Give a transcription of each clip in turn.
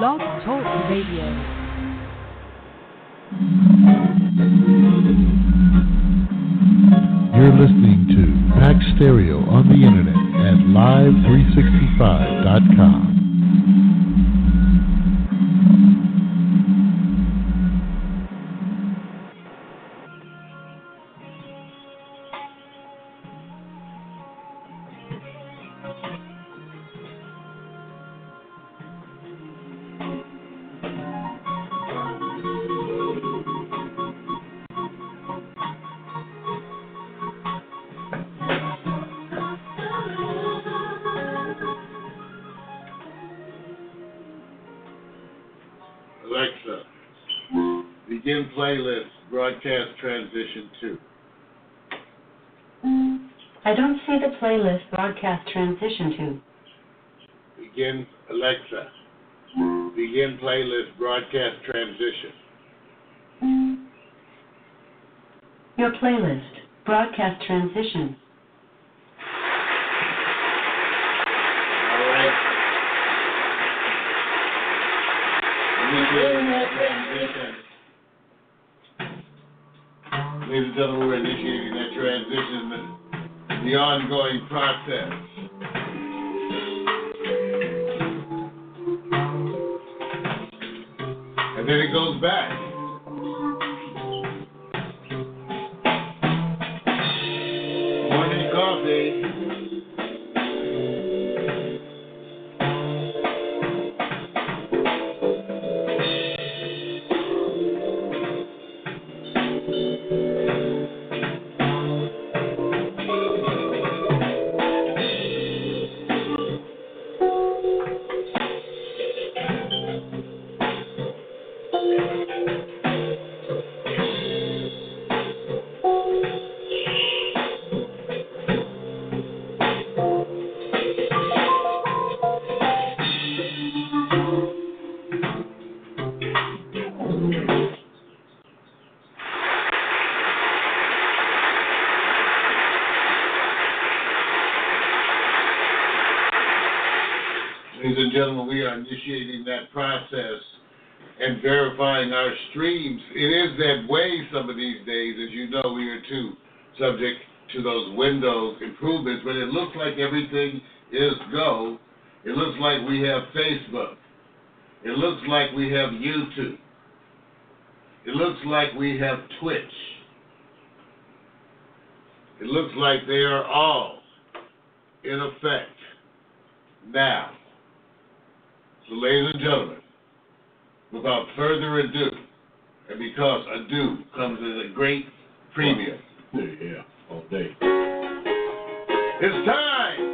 Blog Talk Radio. You're listening to Pax Stereo on the internet at live365.com. transition to. Begin Alexa. Begin playlist broadcast transition. Your playlist broadcast transition. All right. Initiating that transition. Ladies and gentlemen, we're initiating that transition, the ongoing process. Then it goes back. And gentlemen, we are initiating that process and verifying our streams. It is that way some of these days, as you know, we are too subject to those Windows improvements, but it looks like everything is go. It looks like we have Facebook. It looks like we have YouTube. It looks like we have Twitch. It looks like they are all in effect now. So, ladies and gentlemen, without further ado, and because ado comes at a great premium, Yeah, all day. it's time.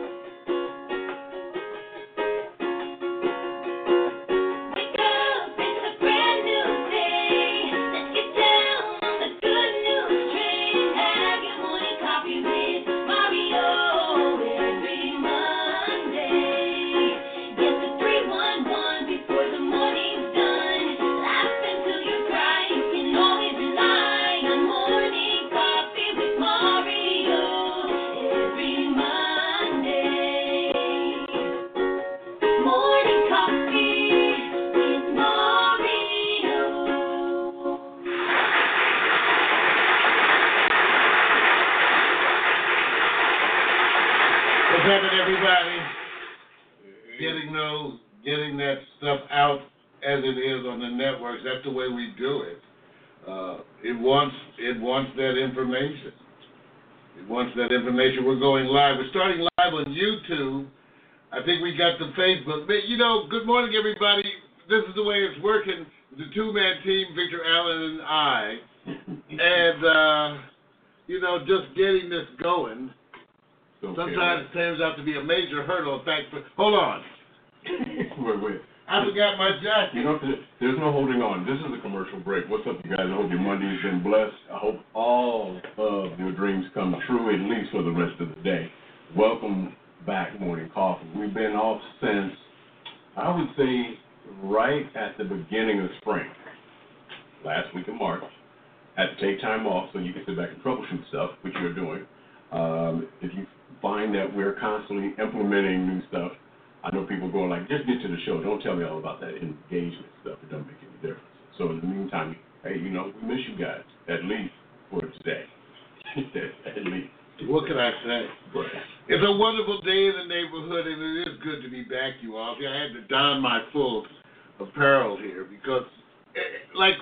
That information. We're going live. We're starting live on YouTube. I think we got the Facebook. But, you know, good morning, everybody. This is the way it's working. The two-man team, Victor Allen and I, and uh, you know, just getting this going. Okay, Sometimes it turns out to be a major hurdle. In fact, hold on, Wait, wait. I forgot my You jacket. know, there's no holding on. This is a commercial break. What's up, you guys? I hope your Monday's been blessed. I hope all of your dreams come true, at least for the rest of the day. Welcome back, Morning Coffee. We've been off since, I would say, right at the beginning of spring, last week of March. Had to take time off so you can sit back and troubleshoot stuff, which you're doing. Um, if you find that we're constantly implementing new stuff, I know people going like, just get to the show. Don't tell me all about that engagement stuff. It doesn't make any difference. So in the meantime, hey, you know, we miss you guys at least for today. at least. What can I say? But It's a wonderful day in the neighborhood, and it is good to be back, you all. I had to don my full apparel here because, eh, like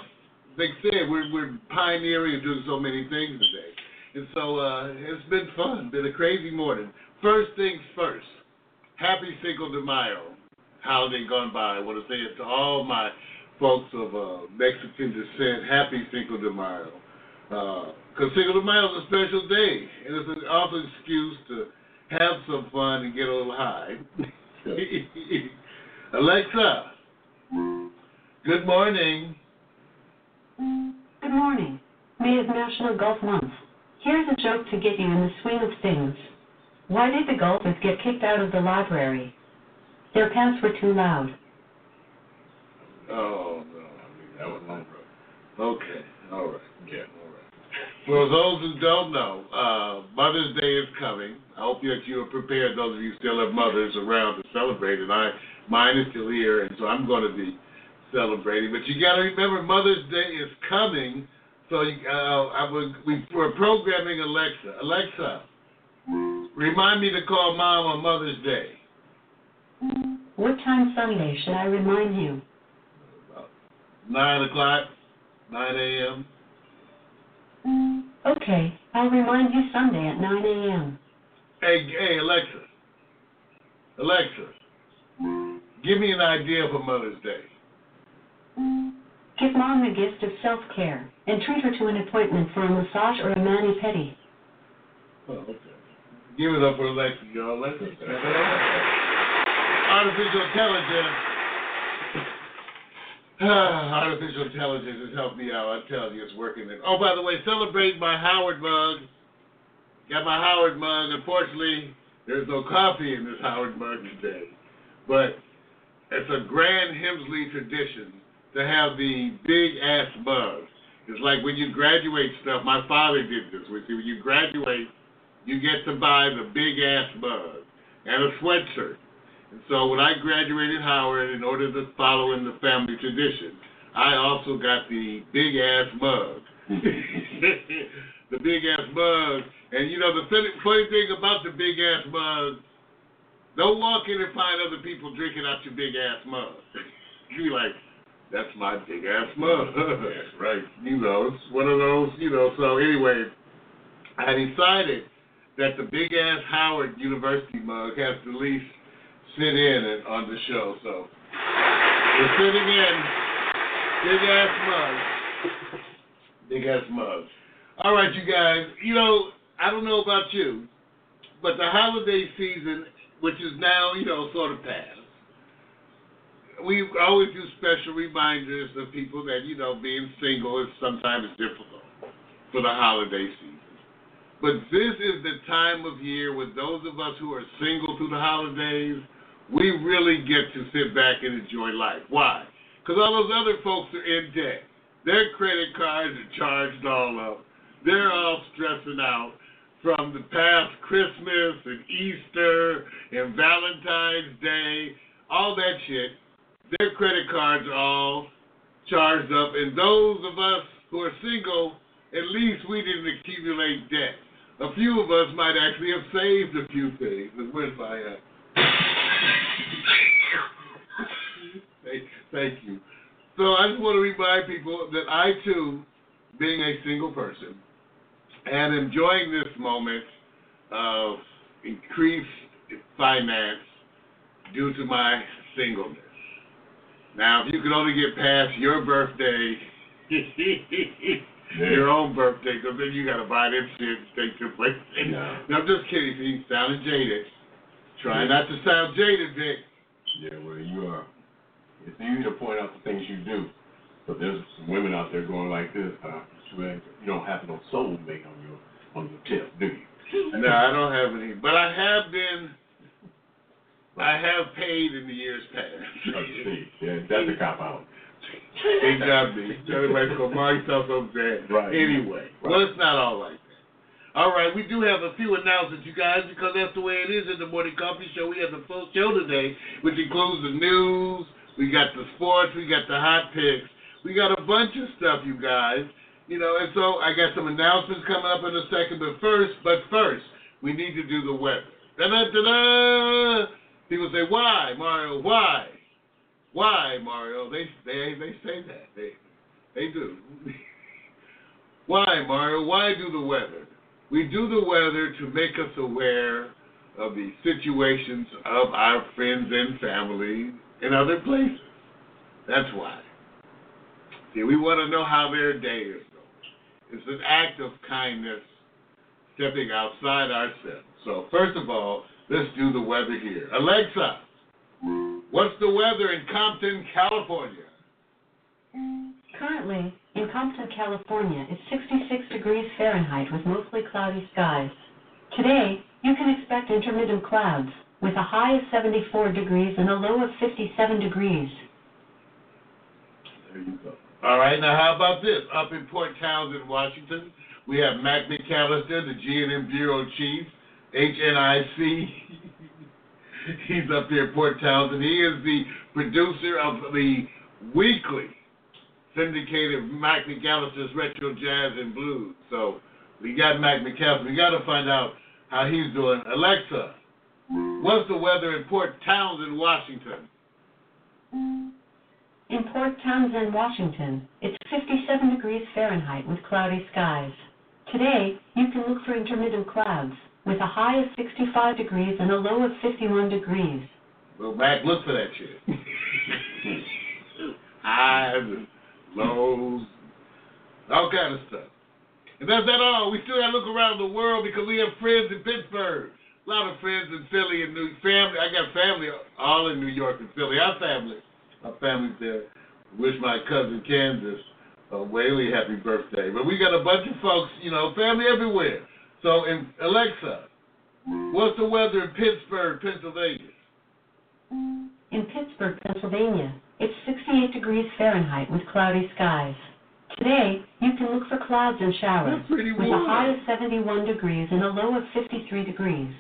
they said, we're, we're pioneering and doing so many things today. And so uh, it's been fun, been a crazy morning. First things first, happy Cinco de Mayo, holiday gone by. I want to say it to all my folks of uh, Mexican descent, happy Cinco de Mayo. Because Cinco de Mayo is a special day, and it's an awesome excuse to have some fun and get a little high. Alexa, good morning. Good morning. May is National Golf Month. Here's a joke to get you in the swing of things. Why did the golfers get kicked out of the library? Their pants were too loud. Oh, no. that was my. Okay, all right. Yeah. All right. For those who don't know, uh, Mother's Day is coming. I hope that you are prepared. Those of you still have mothers around to celebrate, and I, mine is still here, and so I'm going to be celebrating. But you got to remember, Mother's Day is coming. So uh, I was, we're programming Alexa. Alexa, remind me to call Mom on Mother's Day. What time Sunday should I remind you? Nine o'clock, nine a.m. Okay, I'll remind you Sunday at 9 a.m. Hey, hey, Alexa. Alexa, give me an idea for Mother's Day. Give Mom the gift of self-care and treat her to an appointment for a massage or a mani-pedi. Oh, okay. Give it up for Alexa, y'all. Let's Artificial intelligence. Artificial intelligence has helped me out. I tell you, it's working. Oh, by the way, celebrate my Howard mug. Got my Howard mug. Unfortunately, there's no coffee in this Howard mug today. But it's a grand Hemsley tradition to have the big ass mug. It's like when you graduate stuff. My father did this with you. When you graduate, you get to buy the big ass mug and a sweatshirt. And so when I graduated Howard, in order to follow in the family tradition, I also got the big ass mug. the big ass mug. And you know, the funny, thing about the big ass mug, don't walk in and find other people drinking out your big ass mug. you be like, that's my big ass mug. That's right. You know, it's one of those, you know. So anyway, I decided that the big ass Howard University mug has to at least sit in on the show. So we're sitting in big ass mug, big ass mug. All right, you guys. You know, I don't know about you, but the holiday season, which is now you know sort of past. We always do special reminders of people that you know being single is sometimes difficult for the holiday season. But this is the time of year with those of us who are single through the holidays, we really get to sit back and enjoy life. Why? Because all those other folks are in debt. Their credit cards are charged all up. They're all stressing out from the past Christmas and Easter and Valentine's Day, all that shit. Their credit cards are all charged up. And those of us who are single, at least we didn't accumulate debt. A few of us might actually have saved a few things. And Where's my uh... thank, thank you. So I just want to remind people that I too, being a single person, and enjoying this moment of increased finance due to my singleness. Now, if you could only get past your birthday, your own birthday, because then you got to buy them shit and take your place. No. No, I'm just kidding. See, sounding jaded. Try not to sound jaded, Vic. Yeah, well, you are. It's easy to point out the things you do, but there's some women out there going like this. Uh, you don't have no soulmate on your on your tip, do you? No, I don't have any, but I have been. I have paid in the years past. Oh, see, yeah, that's a cop out. They got me. Everybody's gonna mark yourself so bad. Right. Anyway, well, it's not all like that. All right, we do have a few announcements, you guys, because that's the way it is in the morning coffee show. We have the full show today, which includes the news, we got the sports, we got the hot picks, we got a bunch of stuff, you guys. You know, and so I got some announcements coming up in a second, but first, but first, we need to do the weather. Da-da-da-da! People say, why, Mario? Why? Why, Mario? They they they say that. They they do. why, Mario? Why do the weather? We do the weather to make us aware of the situations of our friends and family in other places. That's why. See, we want to know how their day is going. It's an act of kindness, stepping outside ourselves. So, first of all, let's do the weather here. Alexa, what's the weather in Compton, California? Currently, in Compton, California, it's 66 degrees Fahrenheit with mostly cloudy skies. Today, you can expect intermittent clouds with a high of 74 degrees and a low of 57 degrees. There you go. All right, now how about this? Up in Port Townsend, Washington, we have Mac McAllister, the G&M Bureau Chief, HNIC. He's up there in Port Townsend. He is the producer of the weekly syndicated Mac McAllister's Retro Jazz and Blues. So we got Mac McAllister. We got to find out how he's doing. Alexa, what's the weather in Port Townsend, Washington? In Port Townsend, Washington, it's 57 degrees Fahrenheit with cloudy skies. Today, you can look for intermittent clouds with a high of 65 degrees and a low of 51 degrees. Well, Mac, look for that shit. Highs and lows, all kind of stuff. And that's not all. We still got to look around the world because we have friends in Pittsburgh. A lot of friends in Philly and New family. I got family all in New York and Philly. Our family, our family's there. Wish my cousin Kansas a Whaley happy birthday. But we got a bunch of folks, you know, family everywhere. So, in Alexa, what's the weather in Pittsburgh, Pennsylvania? In Pittsburgh, Pennsylvania, it's 68 degrees Fahrenheit with cloudy skies. Today, you can look for clouds and showers That's pretty with a high of 71 degrees and a low of 53 degrees.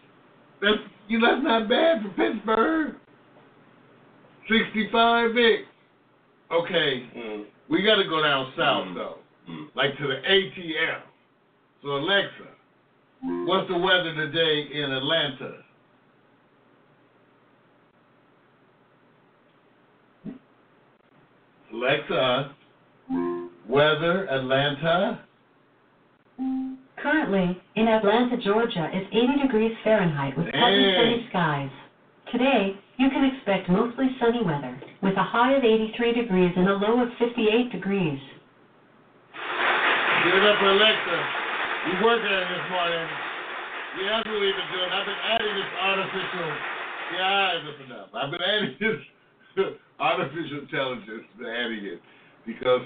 That's you know, that's not bad for Pittsburgh. Sixty-five big. Okay, Mm. we got to go down south Mm. though, Mm. like to the ATL. So Alexa, what's the weather today in Atlanta? Alexa, weather Atlanta. Currently, in Atlanta, Georgia, it's 80 degrees Fahrenheit with partly sunny skies. Today, you can expect mostly sunny weather with a high of 83 degrees and a low of 58 degrees. Give it up Alexa. You working on this morning. Yeah, that's what we've been doing. I've been adding this artificial. Yeah, that's enough. I've been adding this artificial intelligence, been adding it because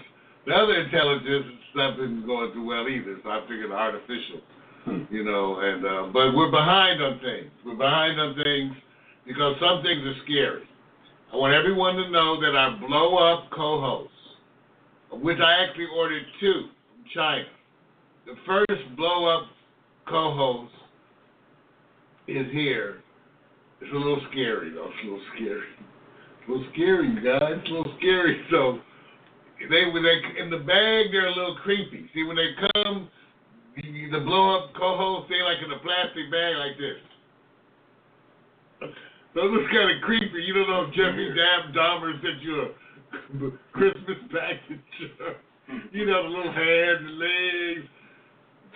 the other intelligence stuff isn't going too well either. So I figured artificial, Hmm. you know. And uh, but we're behind on things. We're behind on things because some things are scary. I want everyone to know that our blow up co-hosts, which I actually ordered two from China. The first blow up co-host is here. It's a little scary though. It's a little scary. It's a little scary, guys. It's a little scary. So they when they in the bag they're a little creepy. See when they come, the, the blow up co-host they like in a plastic bag like this. So it looks kind of creepy. You don't know if Jeffrey Dam Dahmer sent you a Christmas package. you know the little hands and legs.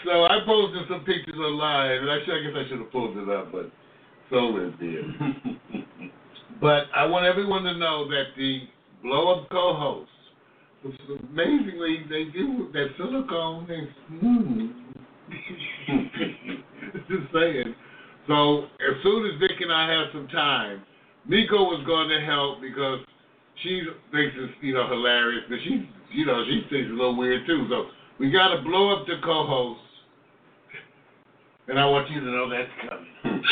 So I posted some pictures online, and I, should, I guess I should have pulled it up, but Solon did. But I want everyone to know that the blow up co hosts, amazingly, they do that silicone. They, mm. Just saying. So as soon as Vic and I have some time, Miko was going to help because she thinks it's you know hilarious, but she you know she thinks it's a little weird too. So we got to blow up the co-host, and I want you to know that's coming.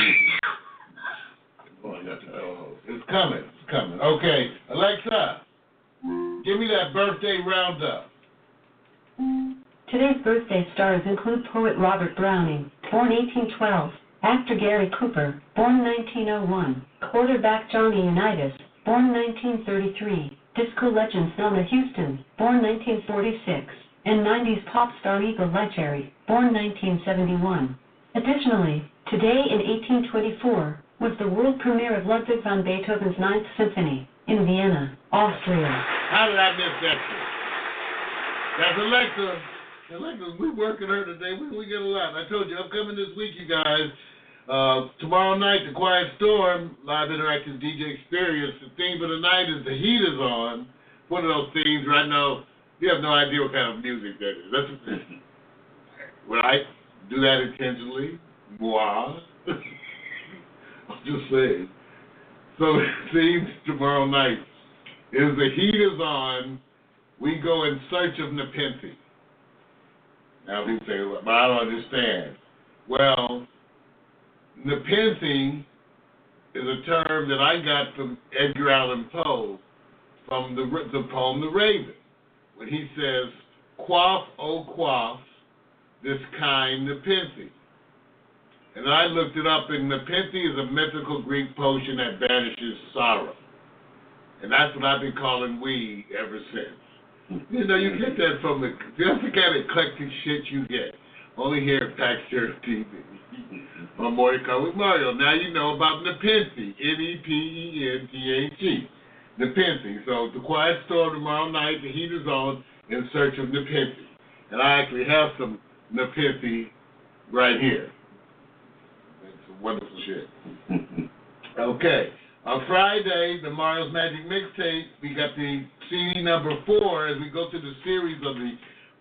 Blowing up the. It's coming. It's coming. Okay, Alexa, give me that birthday roundup. Today's birthday stars include poet Robert Browning, born 1812, actor Gary Cooper, born 1901, quarterback Johnny Unitas, born 1933, disco legend Thelma Houston, born 1946, and 90s pop star Eagle-Eye Cherry, born 1971. Additionally, today in 1824 was the world premiere of Ludwig van Beethoven's Ninth Symphony in Vienna, Austria. How did I miss that? That's Alexa. Alexa, we working her today. We, we get a lot. I told you, I'm coming this week, you guys. Uh, tomorrow night, The Quiet Storm, live interactive DJ experience. The theme for the night is The Heat is On. One of those themes right now, you have no idea what kind of music that is. That's Would I do that intentionally? Moi? I'm just saying. So it seems tomorrow night is The Heat is On. We go in search of Nepenthe. Now people say, but I don't understand. Well, Nepenthe is a term that I got from Edgar Allan Poe from the, the poem The Raven, when he says, Quaff, oh quaff, this kind Nepenthe. And I looked it up, and Nepenthe is a mythical Greek potion that banishes sorrow. And that's what I've been calling weed ever since. You know, you get that from the, that's the kind of eclectic shit you get. Only here at Pax Stereo TV. Morning Call with Mario. Now you know about Nepenthe. N-E-P-E-N-T-H-E. Nepenthe. So the quiet storm tomorrow night, the heat is on in search of Nepenthe. And I actually have some Nepenthe right here. It's some wonderful shit. Okay. On Friday, the Mario's Magic Mixtape, we got the CD number four as we go through the series of the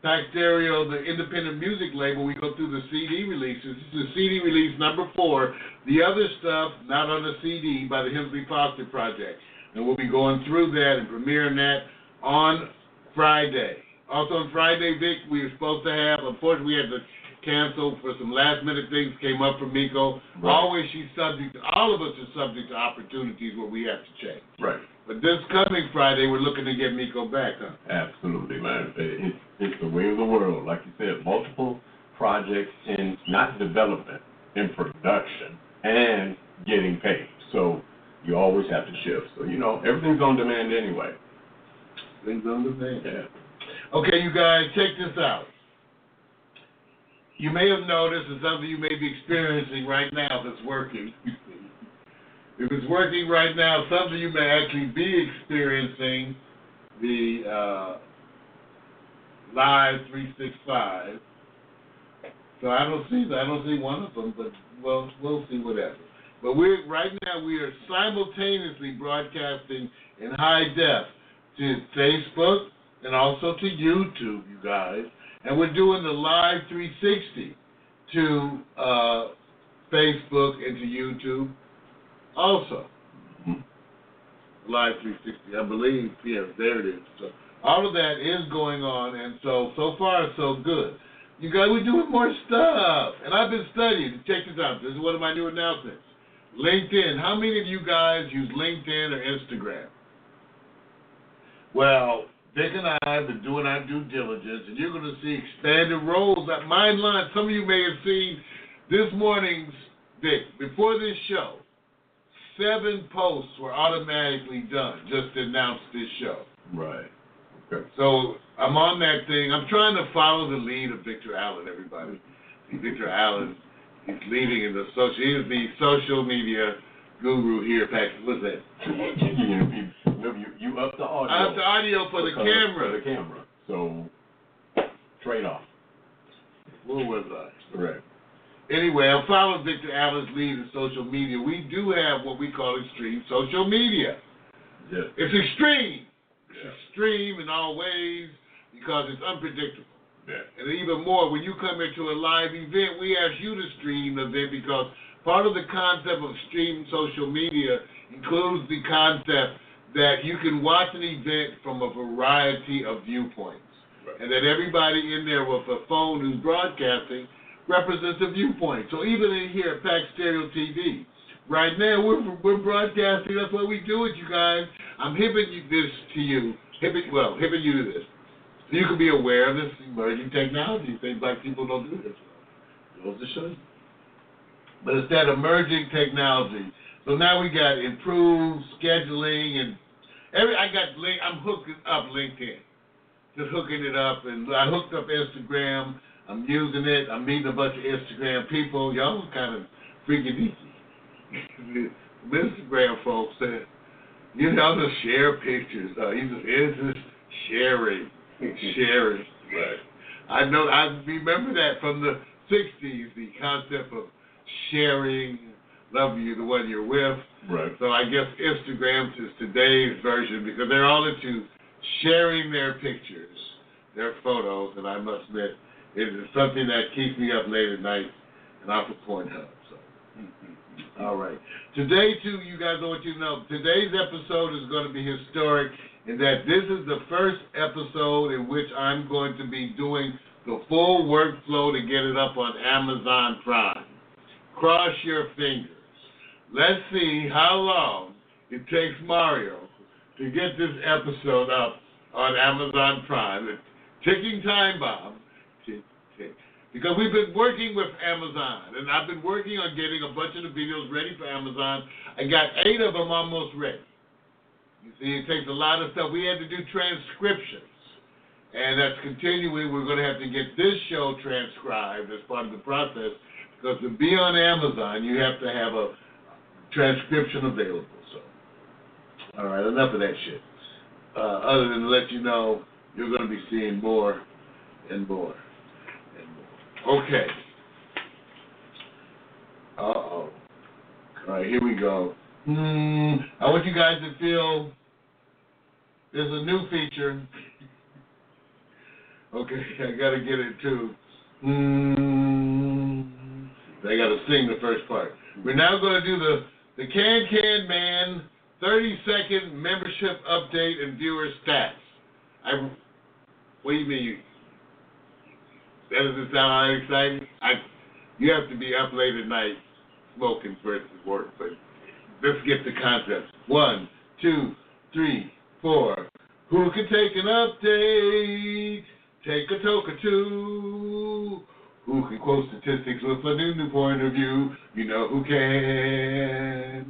Pax Stereo, the independent music label. We go through the CD releases. This is the CD release number four. The other stuff, not on the CD, by the Hemsley Foster Project. And we'll be going through that and premiering that on Friday. Also on Friday, Vic, we were supposed to have, unfortunately, we had to cancel for some last minute things came up for Miko. Right. Always she's subject, all of us are subject to opportunities where we have to change. Right. But this coming Friday, we're looking to get Miko back, huh? Absolutely, man. It, it's the way of the world. Like you said, multiple projects in not development, in production, and getting paid. So you always have to shift. So, you know, everything's on demand anyway. Things on demand. Yeah. Okay, you guys, check this out. You may have noticed, and some of you may be experiencing right now it's working. if it's working right now, some of you may actually be experiencing the uh, Live 365. So I don't see I don't see one of them, but well, we'll see whatever. But we're right now we are simultaneously broadcasting in high def to Facebook and also to YouTube, you guys. And we're doing the live 360 to uh, Facebook and to YouTube also. Live 360, I believe. Yes, there it is. So all of that is going on, and so so far so good. You guys, we're doing more stuff, and I've been studying. Check this out. This is one of my new announcements. LinkedIn. How many of you guys use LinkedIn or Instagram? Well, Vic and I have been doing our due diligence, and you're going to see expanded roles. At Mind Line, some of you may have seen this morning's, Vic, before this show, seven posts were automatically done just to announce this show. Right. Okay. So I'm on that thing. I'm trying to follow the lead of Victor Allen, everybody. Victor Allen, he's leading in the social, he's the social media guru here, Patrick. What's that? you, remember, you, you up the audio. I have the audio for the camera. For the camera. So, trade off. Where was I? Correct. Anyway, I'm following Victor Allen's lead in social media. We do have what we call extreme social media. Yes. It's extreme. It's Yeah. extreme in all ways because it's unpredictable. Yeah. And even more, when you come into a live event, we ask you to stream the event because part of the concept of stream social media includes the concept that you can watch an event from a variety of viewpoints. Right. And that everybody in there with a phone who's broadcasting represents a viewpoint. So even in here at Pax Stereo TV, right now we're we're broadcasting. That's what we do it, you guys. I'm hipping you this to you. Hipping well, hipping you to this. You can be aware of this emerging technology, things like people don't do this. Show you. But it's that emerging technology. So now we got improved scheduling and every. I got link. I'm hooking up LinkedIn, just hooking it up, and I hooked up Instagram. I'm using it. I'm meeting a bunch of Instagram people. Y'all kind of freaking easy. Instagram folks said, you know, just share pictures. Uh, you just it's just sharing, sharing. Right. I know. I remember that from the '60s. The concept of sharing. Love you, the one you're with. Right. So I guess Instagram is today's version because they're all into sharing their pictures, their photos, and I must admit, it is something that keeps me up late at night and off of Pornhub. So. All right. Today, too, you guys know what you to know. Today's episode is going to be historic in that this is the first episode in which I'm going to be doing the full workflow to get it up on Amazon Prime. Cross your fingers. Let's see how long it takes Mario to get this episode up on Amazon Prime. The ticking time bomb. Because we've been working with Amazon, and I've been working on getting a bunch of the videos ready for Amazon. I got eight of them almost ready. You see, it takes a lot of stuff. We had to do transcriptions, and that's continuing. We're going to have to get this show transcribed as part of the process, because to be on Amazon, you have to have a transcription available. So, all right, enough of that shit. Uh, other than to let you know, you're going to be seeing more and more. And more. Okay. Uh oh. All right, here we go. Hmm. I want you guys to feel there's a new feature. Okay, I gotta get it too. Hmm. I gotta sing the first part. We're now gonna do the the Can Can Man 30 second membership update and viewer stats. I. What do you mean? That doesn't sound exciting. I, you have to be up late at night smoking versus work, but let's get the concept. One, two, three, four. Who can take an update? Take a toke or two. Who can quote statistics with a new, point of view? You know who can.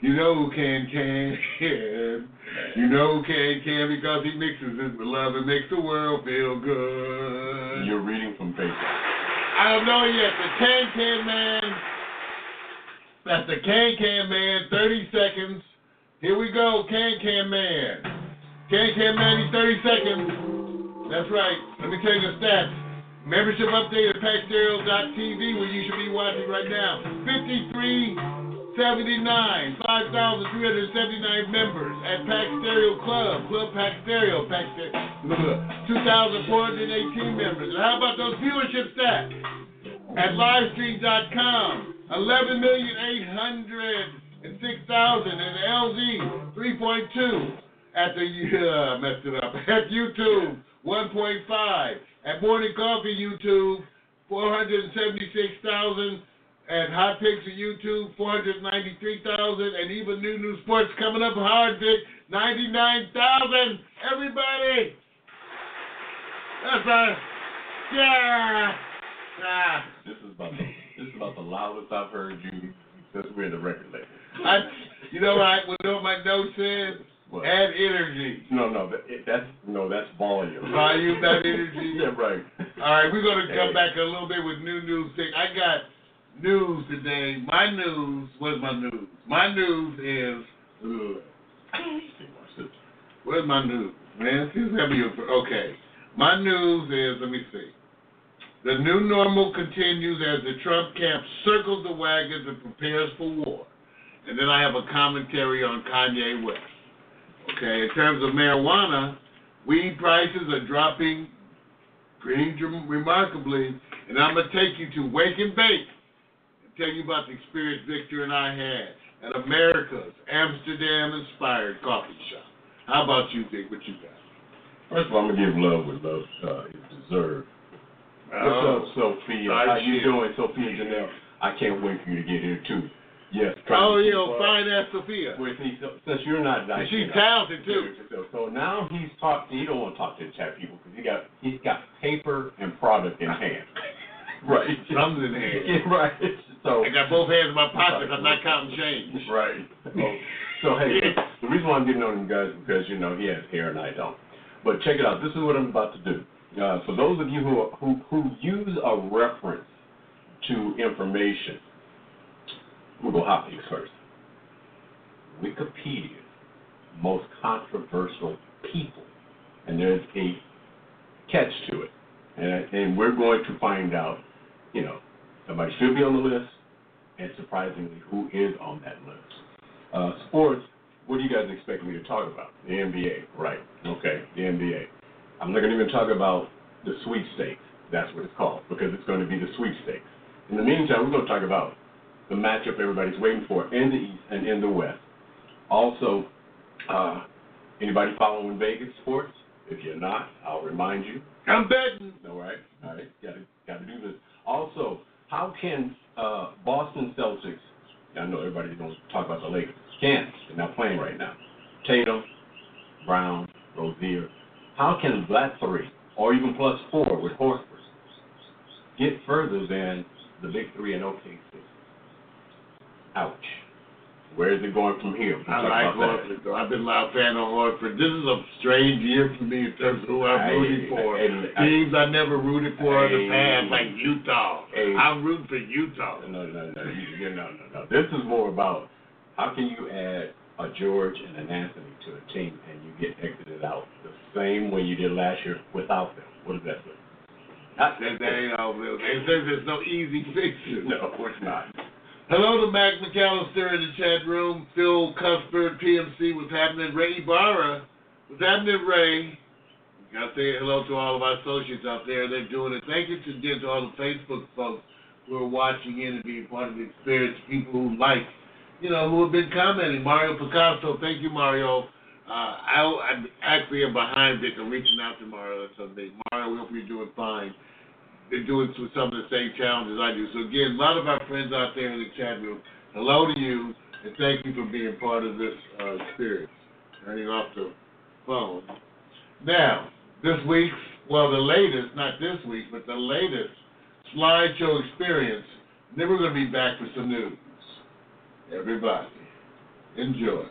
You know who can, can. You know who can, can because he mixes it with love and makes the world feel good. You're reading from paper. I don't know yet. The Can Can Man. That's the Can Can Man. 30 seconds. Here we go. Can Can Man. Can Can Man, he's 30 seconds. That's right. Let me tell you the stats. Membership update at paxstereo.tv where you should be watching right now. 5379, 5,379 members at Pax Stereo Club, Club Pax Stereo, Pax Stereo, 2,418 members. And how about those viewership stats? At livestream.com, 11,806,000 and LZ 3.2 at the uh, messed it up at YouTube 1.5 at Morning Coffee YouTube 476,000 at Hot Picks of YouTube 493,000 and even New New Sports coming up. Hard Vic 99,000 everybody! That's right. Yeah. Ah. This is about the this is about the loudest I've heard you since we're in the record label. I, you know what? I, you know what my note says Add energy No, no, that, that's no, that's volume. volume that energy yeah, right. All right, we're gonna come Hey. back a little bit with new news. Thing. I got news today. My news. What's my news? My news is. Ugh. Where's my news? Man, this is gonna be a- okay. My news is. Let me see. The new normal continues as the Trump camp circles the wagons and prepares for war. And then I have a commentary on Kanye West. Okay, in terms of marijuana, weed prices are dropping pretty remarkably, and I'm gonna take you to Wake and Bake and tell you about the experience Victor and I had at America's Amsterdam-inspired coffee shop. How about you, Vic? What you got? First of all, I'm gonna give love what love uh, is deserved. What's Oh, up, Sophia? How you doing, Sophia Janelle? I can't wait for you to get here too. Yes. Oh, you know, fine ass Sophia. With he, so- since you're not nice. She's enough. talented too. So, so now he's talking. He don't want to talk to the chat people because he got he's got paper and product in hand. right. Something in hand. Yeah, right. So I got both hands in my pocket. I'm not counting change. Right. So, so hey, the reason why I'm getting on him, guys, is because you know he has hair and I don't. But check it out. This is what I'm about to do. Uh, for those of you who, are, who who use a reference to information, we'll go hot links first. Wikipedia, most controversial people, and there's a catch to it, and and we're going to find out, you know, somebody should be on the list, and surprisingly, who is on that list. Uh, sports, what do you guys expect me to talk about? The NBA, right? Okay, the NBA. I'm not going to even talk about the sweepstakes. That's what it's called because it's going to be the sweepstakes. In the meantime, we're going to talk about the matchup everybody's waiting for in the East and in the West. Also, uh, anybody following Vegas sports? If you're not, I'll remind you. I'm betting. All right, all right, got to got to do this. Also, how can uh, Boston Celtics? I know everybody's going to talk about the Lakers. Can't. They're not playing right now. Tatum, Brown, Rozier. How can that three, or even plus four with Horford, get further than the big three in OKC? Ouch. Where is it going from here? I like. Horford, though. I've been a fan of Horford. This is a strange year for me in terms of who I'm Hey, rooting for. and I- Teams I never rooted for in the past, like Utah. Hey. I'm rooting for Utah. No, no, no, no, no, no. This is more about how can you add a George and an Anthony to a team and you get exited out the same way you did last year without them. What does that do? That, that ain't all. They says there's no easy fixes. No, of course not. Hello to Mac McAllister in the chat room. Phil Cuthbert, PMC, what's happening? Ray Ibarra, what's happening, Ray? Got to say hello to all of our associates out there. They're doing it. Thank you to, to all the Facebook folks who are watching in and being part of the experience. People who like, you know, who have been commenting. Mario Picasso, thank you, Mario. Uh, I, I actually am behind Vic. I'm reaching out to Mario Sunday. Mario, we hope you're doing fine doing some some of the same challenges I do. So again, a lot of our friends out there in the chat room, hello to you, and thank you for being part of this uh, experience. Turning off the phone. Now, this week's, well, the latest, not this week, but the latest slideshow experience. Then we're going to be back for some news. Everybody, enjoy.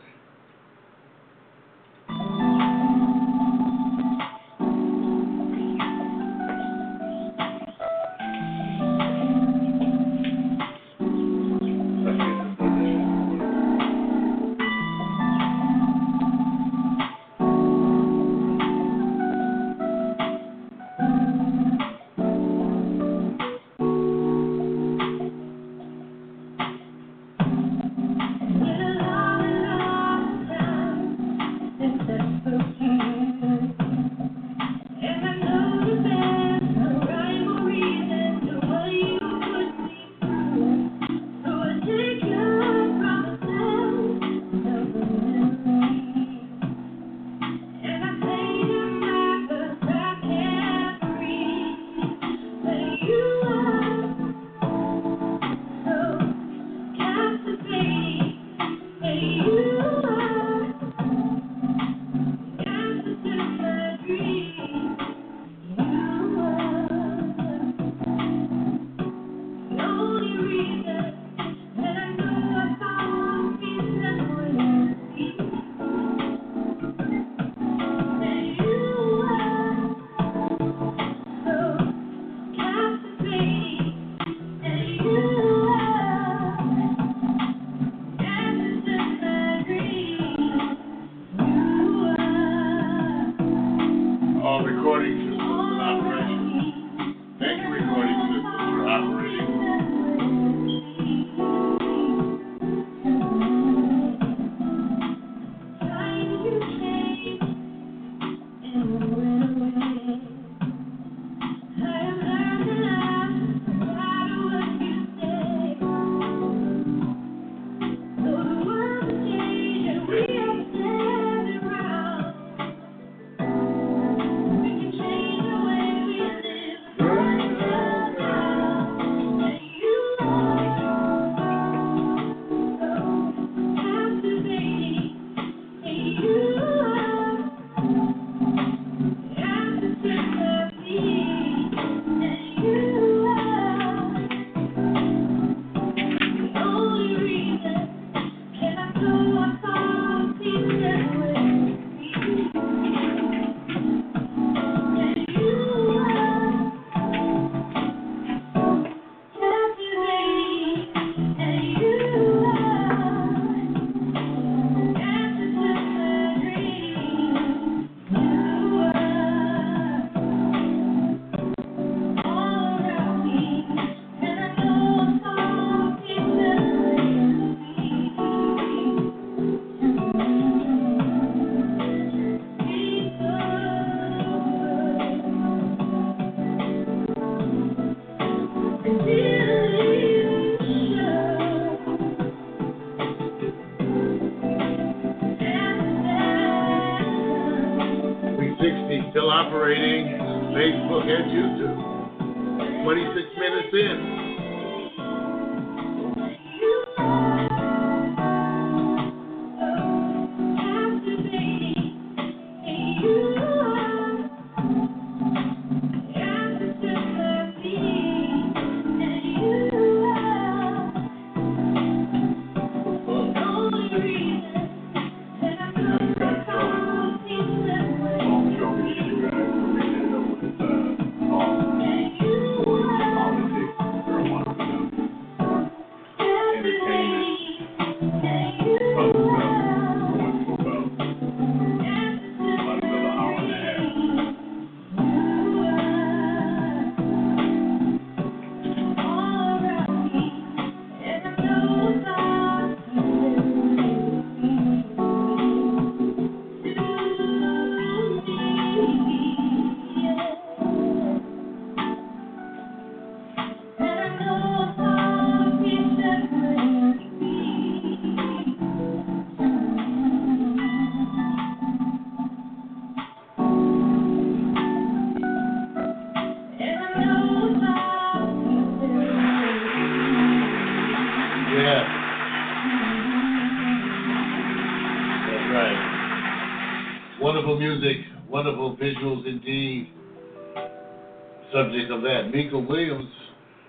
That, Mika Williams,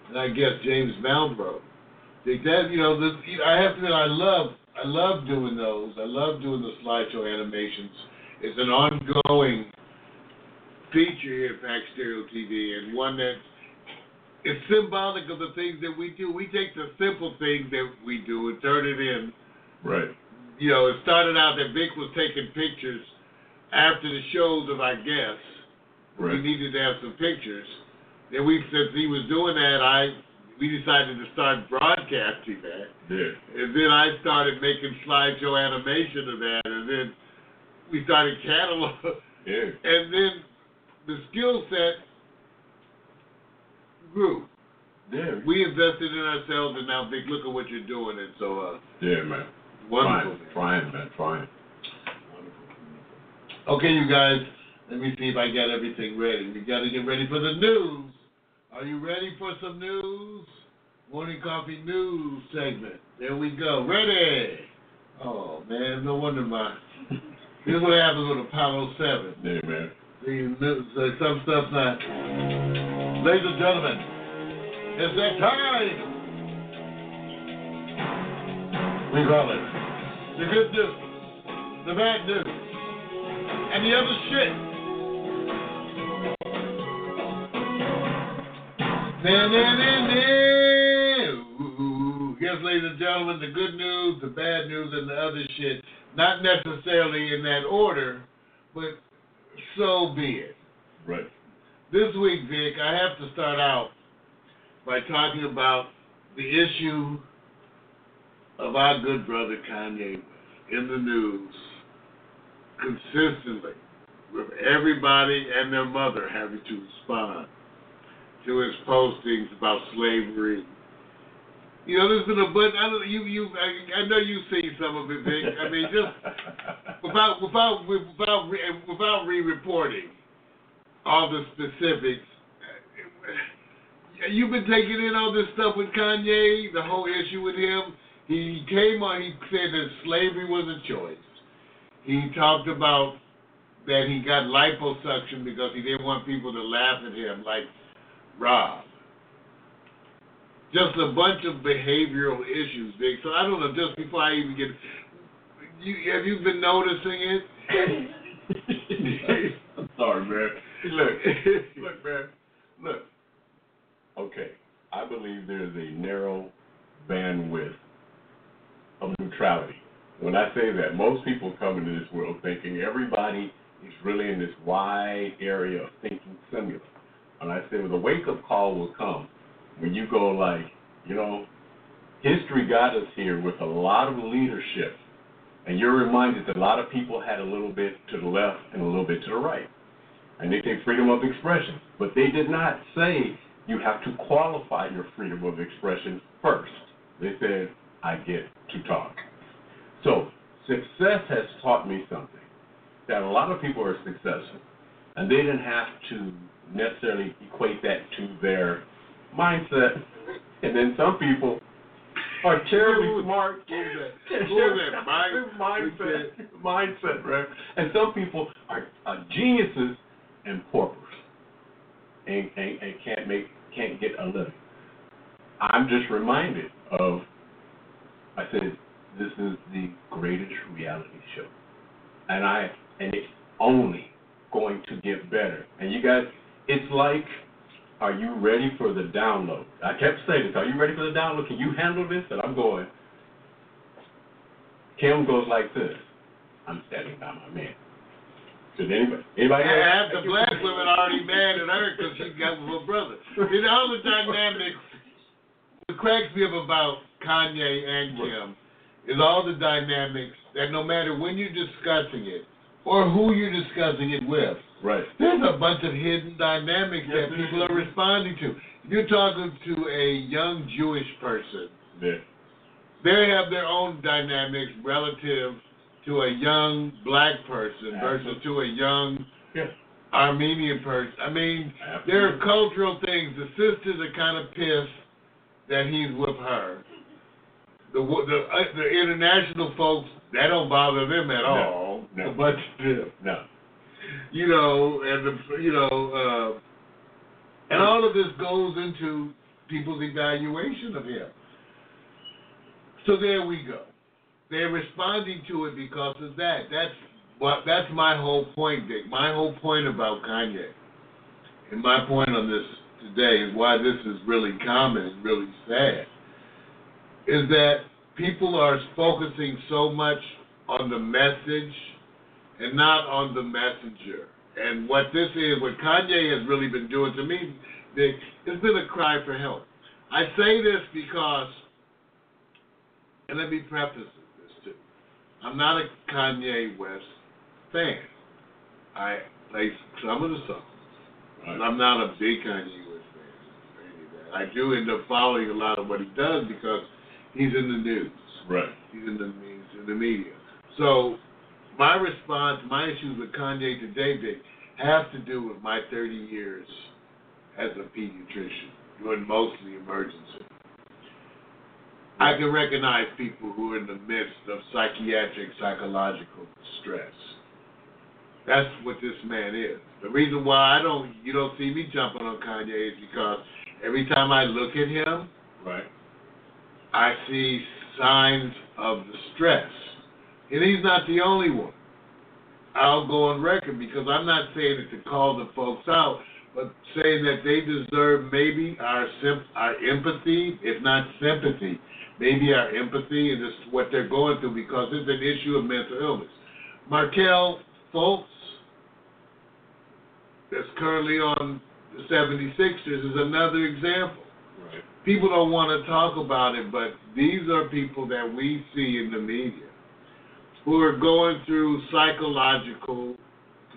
and I guess James. Think that you know, the, I have to admit, I love, I love doing those. I love doing the slideshow animations. It's an ongoing feature here at Pax Stereo TV, and one that it's symbolic of the things that we do. We take the simple things that we do and turn it in. Right. You know, it started out that Vic was taking pictures after the shows of our guests. Right. We needed to have some pictures. Then we, since he was doing that, I we decided to start broadcasting that. Yeah. And then I started making slideshow animation of that, and then we started catalog. Yeah. And then the skill set grew. Yeah. We invested in ourselves, and now, Vic, look at what you're doing. And so, uh, Yeah, man. wonderful. Trying, trying, man, trying. Okay, you guys, let me see if I got everything ready. We got to get ready for the news. Are you ready for some news? Morning Coffee News segment. There we go. Ready? Oh, man, no wonder my. This is what happens with Apollo 7. Yeah, man. The news, uh, some stuff's not. Ladies and gentlemen, it's that time. We call it the good news, the bad news, and the other shit. Yes, ladies and gentlemen, the good news, the bad news, and the other shit. Not necessarily in that order, but so be it. Right. This week, Vic, I have to start out by talking about the issue of our good brother Kanye in the news consistently, with everybody and their mother having to respond to his postings about slavery. You know, there's been a bunch. I don't. You, you. I, I know you've seen some of it, Vic. I mean, just without without without without re-reporting all the specifics. You've been taking in all this stuff with Kanye, the whole issue with him. He came on. He said that slavery was a choice. He talked about that he got liposuction because he didn't want people to laugh at him like Rob. Just a bunch of behavioral issues, Big. So I don't know. Just before I even get, you have you been noticing it? I'm sorry, man. Look, look, man. Look. Okay. I believe there's a narrow bandwidth of neutrality. When I say that, most people come into this world thinking everybody is really in this wide area of thinking similar. And I said, well, the wake up call will come when you go like, you know, history got us here with a lot of leadership. And you're reminded that a lot of people had a little bit to the left and a little bit to the right. And they take freedom of expression. But they did not say you have to qualify your freedom of expression first. They said, I get to talk. So, success has taught me something that a lot of people are successful, And they didn't have to necessarily equate that to their mindset. And then some people are terribly smart. Who that? Who was that? Mike? mindset, mindset, right? And some people are, are geniuses and paupers, and, and and can't make can't get a living. I'm just reminded of. I said this is the greatest reality show, and I and it's only going to get better. And you guys, it's like. Are you ready for the download? I kept saying this. Are you ready for the download? Can you handle this? And I'm going. Kim goes like this. I'm standing by my man. Did anybody? Anybody? Half the black women already mad at her because she got with her brother. You know, all the dynamics. What cracks me up about Kanye and Kim is all the dynamics that no matter when you're discussing it or who you're discussing it with, Right. there's a bunch of hidden dynamics Yes, that people are responding to. You're talking to a young Jewish person, There. they have their own dynamics relative to a young black person versus to a young Yeah. Armenian person. I mean, Absolutely. there are cultural things. The sisters are kind of pissed that he's with her. The the uh, the international folks that don't bother them at No, all. no. But uh, No. You know, and the you know, uh, and all of this goes into people's evaluation of him. So there we go. They're responding to it because of that. That's what that's my whole point, Vic. My whole point about Kanye, and my point on this today is why this is really common and really sad, is that people are focusing so much on the message and not on the messenger. And what this is, what Kanye has really been doing to me, Vic, it's been a cry for help. I say this because, and let me preface this too. I'm not a Kanye West fan. I play some of the songs, but I'm not a big Kanye West fan. or any of that. I do end up following a lot of what he does because he's in the news. Right. He's in the he's in the media. So my response, my issues with Kanye today, Vic, have to do with my 30 years as a pediatrician, doing mostly emergency. I can recognize people who are in the midst of psychiatric, psychological stress. That's what this man is. The reason why I don't, you don't see me jumping on Kanye is because every time I look at him, Right. I see signs of the stress. And he's not the only one. I'll go on record because I'm not saying it to call the folks out, but saying that they deserve maybe our sim- our empathy, if not sympathy, maybe our empathy and just what they're going through because it's an issue of mental illness. Markelle Fultz, that's currently on the 76ers, is another example Right. people don't want to talk about it, but these are people that we see in the media who are going through psychological,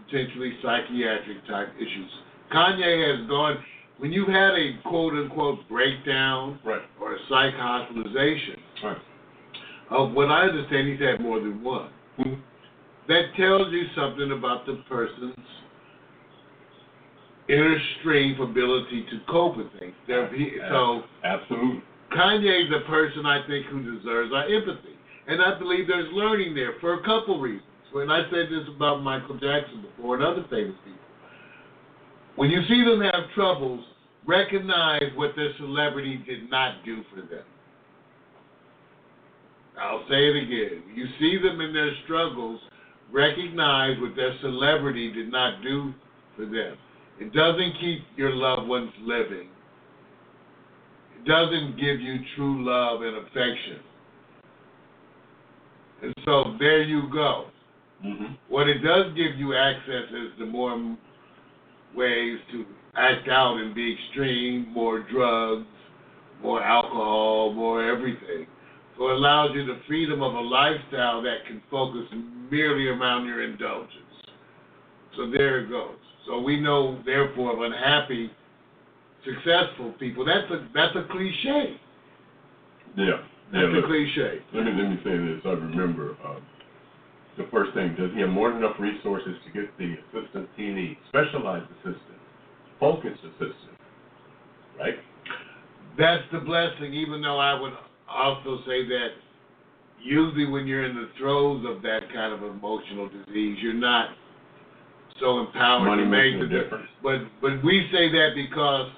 potentially psychiatric type issues. Kanye has gone, when you've had a quote unquote breakdown Right. or a psych hospitalization, Right. of what I understand, he's had more than one. Mhm. That tells you something about the person's inner strength ability to cope with things. There- he- So Absolutely. Kanye's a person I think who deserves our empathy, and I believe there's learning there for a couple reasons. When I said this about Michael Jackson before and other famous people, when you see them have troubles, recognize what their celebrity did not do for them. I'll say it again. You see them in their struggles, recognize what their celebrity did not do for them. It doesn't keep your loved ones living. It doesn't give you true love and affection. And so there you go. Mm-hmm. What it does give you access is the more ways to act out and be extreme, more drugs, more alcohol, more everything. So it allows you the freedom of a lifestyle that can focus merely around your indulgence. So there it goes. So we know, therefore, of unhappy, successful people. That's a that's a cliche. Yeah. Yeah. That's a cliche. let me let me say this. I remember um, the first thing. Does he have more than enough resources to get the assistance he needs? Specialized assistance, focused assistance, right? That's the blessing, even though I would also say that usually when you're in the throes of that kind of emotional disease, you're not so empowered Money to make the difference. But but we say that because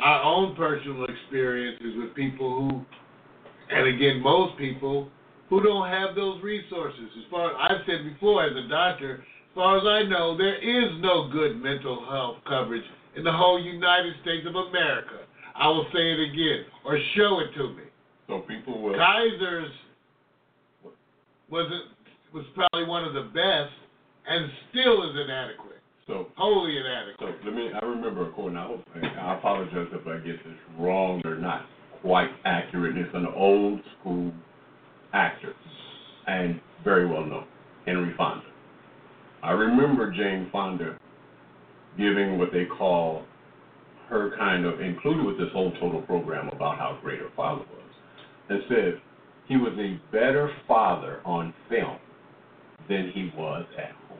our own personal experiences with people who, and again, most people who don't have those resources. As far as I've said before, as a doctor, as far as I know, there is no good mental health coverage in the whole United States of America. I will say it again, or show it to me. So people will. Kaiser's was was probably one of the best, and still is inadequate, So wholly inadequate. So let me, I remember a quote, and I hope, I apologize if I get this wrong or not quite accurate. It's an old school actor and very well known, Henry Fonda. I remember Jane Fonda giving what they call her kind of, included with this whole total program about how great her father was, and said he was a better father on film than he was at home.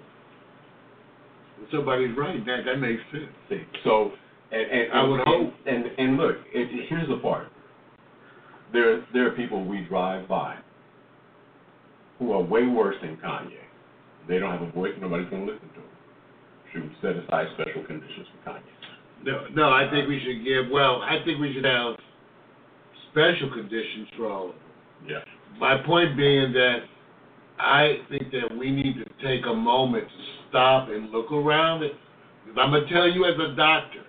Somebody's right. That that makes sense. See, so, and, and I would and, hope. And and look, it, here's the part. There there are people we drive by who are way worse than Kanye. They don't have a voice. Nobody's gonna listen to them. Should we set aside special conditions for Kanye? No, no. I think we should give. Well, I think we should have special conditions for all of them. Yeah. My point being that I think that we need to take a moment to stop and look around it. Because I'm gonna tell you as a doctor,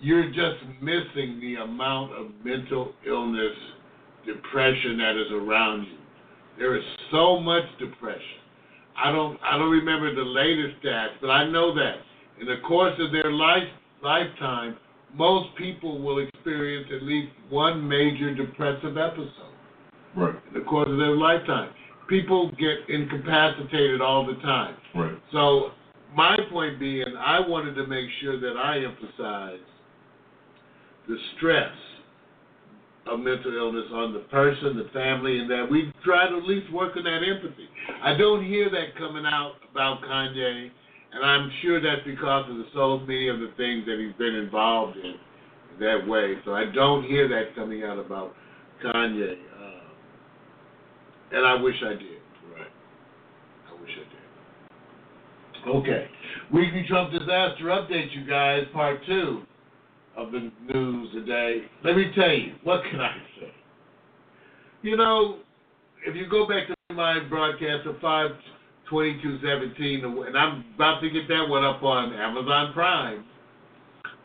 you're just missing the amount of mental illness, depression that is around you. There is so much depression. I don't I don't remember the latest stats, but I know that in the course of their life lifetime, most people will experience at least one major depressive episode Right. in the course of their lifetime. People get incapacitated all the time. Right. So my point being, I wanted to make sure that I emphasize the stress of mental illness on the person, the family, and that we try to at least work on that empathy. I don't hear that coming out about Kanye, and I'm sure that's because of the so many of the things that he's been involved in that way. So I don't hear that coming out about Kanye, uh, and I wish I did. Right. I wish I did. Okay. Weekly Trump disaster update, you guys, part two of the news today. Let me tell you, what can I say? You know, if you go back to my broadcast of 52217, and I'm about to get that one up on Amazon Prime,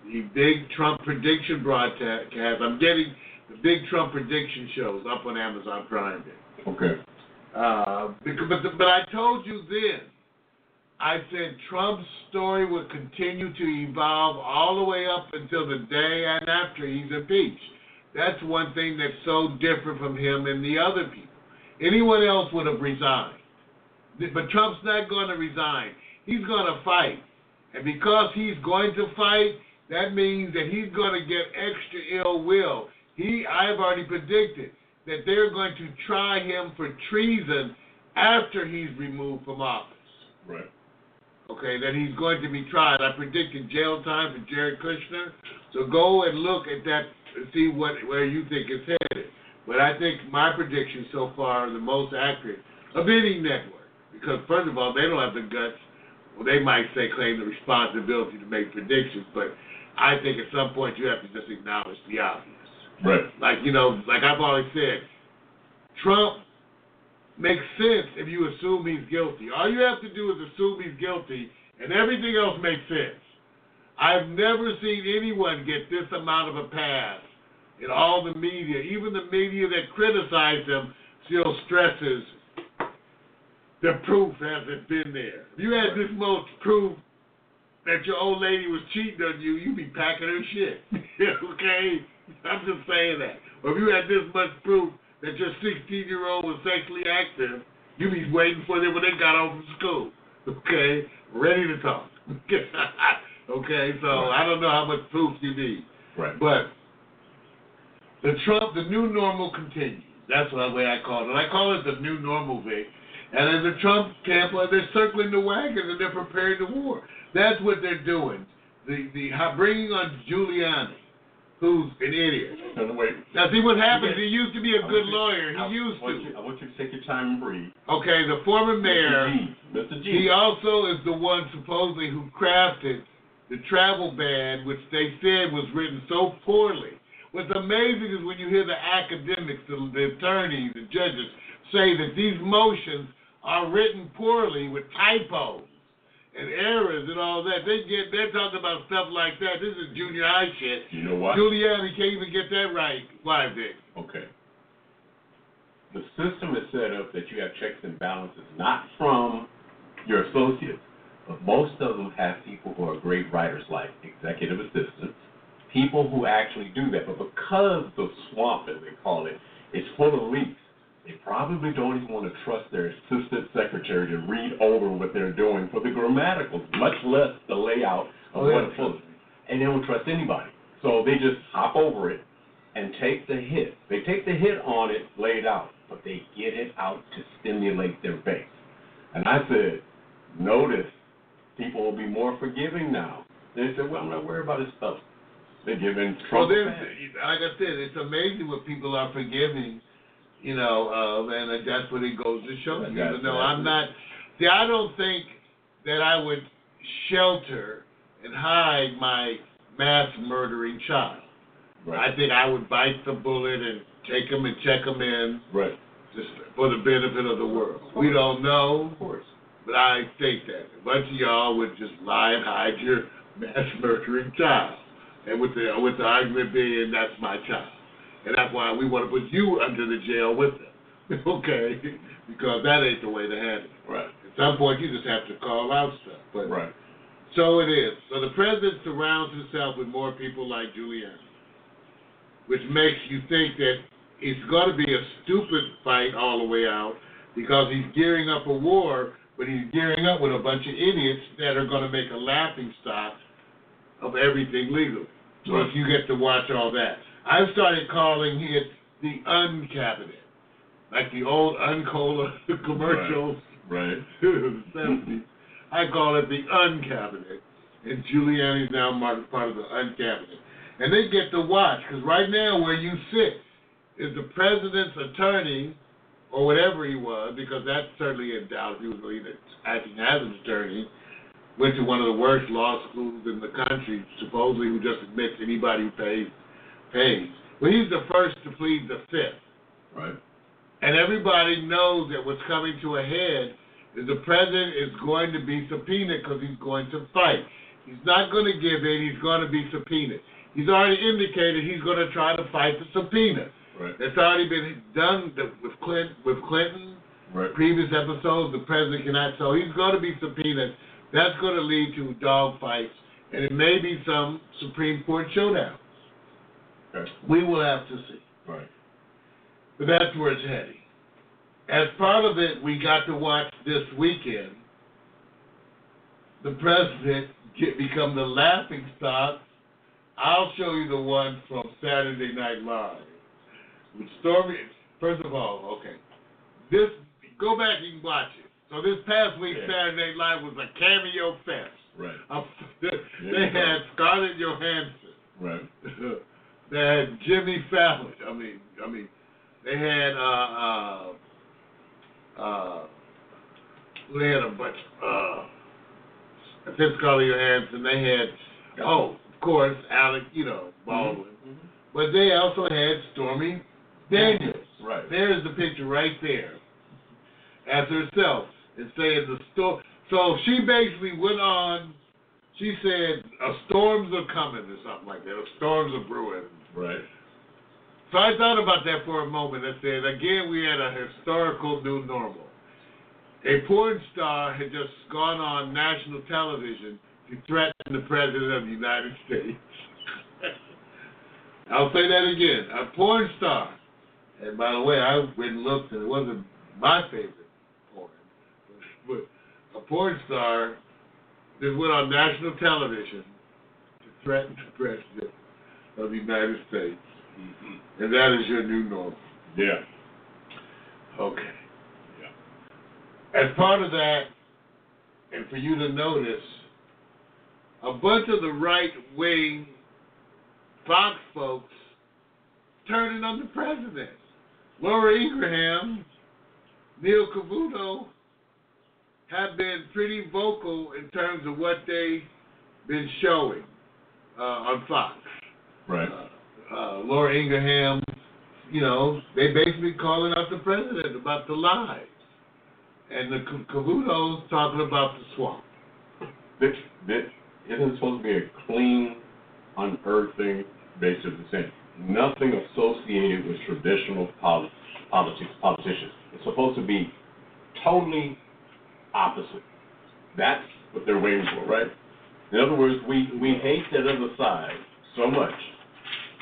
the big Trump prediction broadcast, I'm getting the big Trump prediction shows up on Amazon Prime. Okay. Uh, because, but, but I told you then, I said Trump's story would continue to evolve all the way up until the day and after he's impeached. That's one thing that's so different from him and the other people. Anyone else would have resigned. But Trump's not going to resign. He's going to fight. And because he's going to fight, that means that he's going to get extra ill will. He, I've already predicted that they're going to try him for treason after he's removed from office. Right. Okay, that he's going to be tried. I predicted jail time for Jared Kushner. So go and look at that and see what where you think it's headed. But I think my predictions so far are the most accurate of any network. Because first of all, they don't have the guts. Well, they might say claim the responsibility to make predictions, but I think at some point you have to just acknowledge the obvious. Right. Like, you know, like I've always said, Trump makes sense if you assume he's guilty. All you have to do is assume he's guilty, and everything else makes sense. I've never seen anyone get this amount of a pass in all the media. Even the media that criticized him still stresses the proof hasn't been there. If you had this much proof that your old lady was cheating on you, you'd be packing her shit. okay? I'm just saying that. Or if you had this much proof that your 16 year old was sexually active, you'd be waiting for them when they got home from school. Okay? Ready to talk. okay? So I don't know how much proof you need. Right. But the Trump, the new normal continues. That's the way I call it. And I call it the new normal, Vic. And in the Trump camp, they're circling the wagons and they're preparing the war. That's what they're doing. The the how- bringing on Giuliani, who's an idiot. No, no, wait. Now see what happens. He used to be a I good lawyer. I He used want to. You, I want you to take your time and breathe. Okay, the former mayor. Mr. G. Mr. G. He also is the one supposedly who crafted the travel ban, which they said was written so poorly. What's amazing is when you hear the academics, the, the attorneys, the judges say that these motions are written poorly with typos and errors and all that. They get they're talking about stuff like that. This is junior high shit. You know what? Giuliani can't even get that right. Why, Vic? Okay. The system is set up that you have checks and balances, not from your associates, but most of them have people who are great writers, like executive assistants, people who actually do that. But because the swamp, as they call it, is full of leaks, they probably don't even want to trust their assistant secretary to read over what they're doing for the grammaticals, much less the layout of Oh, yeah. what it's full of. And they don't trust anybody. So they just hop over it and take the hit. They take the hit on it laid out, but they get it out to stimulate their base. And I said, notice people will be more forgiving now. They said, well, I'm not worried about this stuff. They're giving Well, Trump. fans. like I said, it's amazing what people are forgiving, you know, of, and that's what it goes to show you. Even though. I'm not, see, I don't think that I would shelter and hide my mass murdering child. right. I think I would bite the bullet and take him and check him in right. just for the benefit of the world. We don't know, Of course. but I think that a bunch of y'all would just lie and hide your mass murdering child, and with the with the argument being that's my child, and that's why we want to put you under the jail with them, okay? Because that ain't the way to handle it. Right. At some point, you just have to call out stuff. But Right. so it is. So the president surrounds himself with more people like Giuliani, which makes you think that it's going to be a stupid fight all the way out because he's gearing up a war, but he's gearing up with a bunch of idiots that are going to make a laughing stock of everything legal. So Right. if you get to watch all that, I've started calling it the uncabinet, like the old Uncola commercials Right. the 70s. I call it the uncabinet, and Giuliani's now part of the uncabinet. And they get to watch, because right now where you sit is the president's attorney, or whatever he was, because that's certainly in doubt he was even acting as an attorney, went to one of the worst law schools in the country, supposedly who just admits anybody who pays, pays. Well, he's the first to plead the fifth. Right. And everybody knows that what's coming to a head is the president is going to be subpoenaed because he's going to fight. He's not going to give in. He's going to be subpoenaed. He's already indicated he's going to try to fight the subpoena. Right. It's already been done with Clinton. With Clinton, Right. previous episodes, the president cannot. So he's going to be subpoenaed. That's going to lead to dog fights, and it may be some Supreme Court showdown. Okay. We will have to see. Right. But that's where it's heading. As part of it, we got to watch this weekend the president get become the laughing stock. I'll show you the one from Saturday Night Live. With Stormy, first of all, okay, this go back and watch it. So this past week, Yeah. Saturday Night Live was a cameo fest. Right. Uh, they had Scarlett Johansson. Right. they had Jimmy Fallon. I mean, I mean, they had uh uh uh they had a bunch. Uh, Scarlett Johansson. They had oh, of course, Alec, you know, Baldwin. But they also had Stormy Daniels. Right. There's the picture right there. As herself, and saying the storm. So she basically went on. She said, "A storms are coming" or something like that. A storms are brewing. Right. So I thought about that for a moment. I said, again, we had a historical new normal. A porn star had just gone on national television to threaten the president of the United States. I'll say that again. A porn star. And by the way, I went and looked, and it wasn't my favorite porn. But a porn star just went on national television to threaten the president of the United States. Mm-hmm. And that is your new normal. Yeah. Okay. Yeah. As part of that, and for you to notice, a bunch of the right wing Fox folks turning on the president. Laura Ingraham, Neil Cavuto have been pretty vocal in terms of what they've been showing uh, on Fox. Right. Uh, Laura Ingraham, you know, they basically calling out the president about the lies. And the Ca- Cavuto's talking about the swamp. This, this isn't supposed to be a clean, unearthing basis of saying nothing associated with traditional poli- politics, politicians. It's supposed to be totally opposite. That's what they're waiting for, right? In other words, we, we hate that other side so much.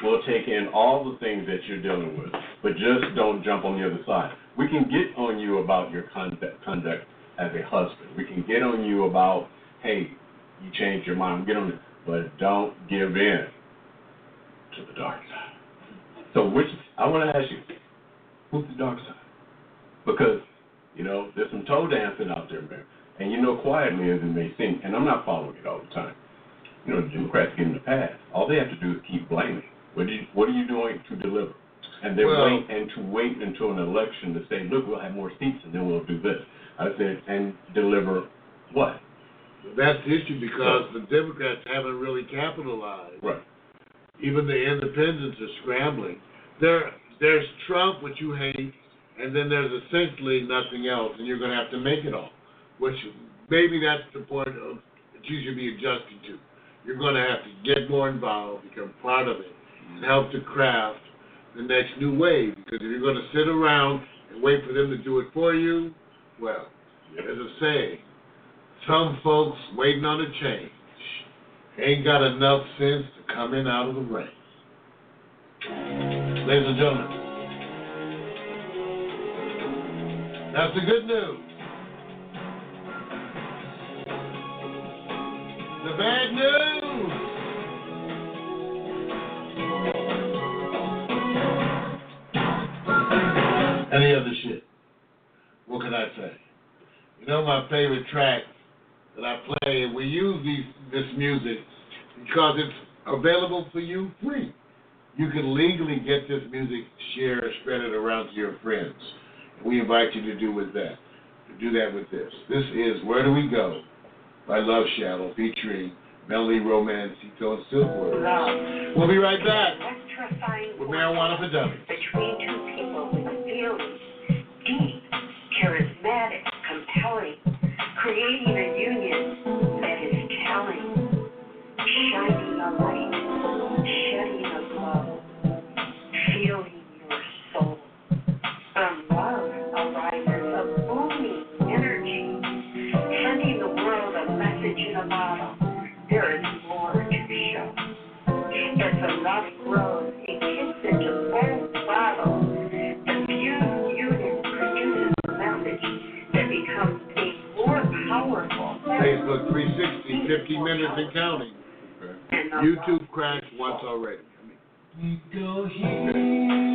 We'll take in all the things that you're dealing with, but just don't jump on the other side. We can get on you about your conduct, conduct as a husband. We can get on you about, hey, you changed your mind. Get on it, but don't give in to the dark side. So, which I want to ask you, who's the dark side? Because you know there's some toe dancing out there, man. And you know, quietly as it may seem, and I'm not following it all the time. You know, the Democrats get in the past. All they have to do is keep blaming. What, you, what are you doing to deliver? And they Well- wait and to wait until an election to say, look, we'll have more seats and then we'll do this. I said, and deliver what? That's the issue because the Democrats haven't really capitalized. Right. Even the independents are scrambling. There, there's Trump, which you hate, and then there's essentially nothing else, and you're going to have to make it all. Which maybe that's the point of that you should be adjusting to. You're going to have to get more involved, become part of it, and help to craft the next new wave. Because if you're going to sit around and wait for them to do it for you, well, there's a saying: some folks waiting on a change ain't got enough sense to come in out of the rain. Ladies and gentlemen, that's the good news. The bad news. Any other shit. What can I say? You know my favorite track that I play, we use these this music because it's available for you free. You can legally get this music, share, spread it around to your friends. And we invite you to do with that. To do that with this. This is Where Do We Go by Love Shadow featuring Melody Romancito and Silkwood. Love, We'll be right back with Marijuana for Dummies. between two people with feelings, deep, charismatic, compelling, creating a Facebook 360, 50 minutes and counting. and YouTube crashed once already. Until we see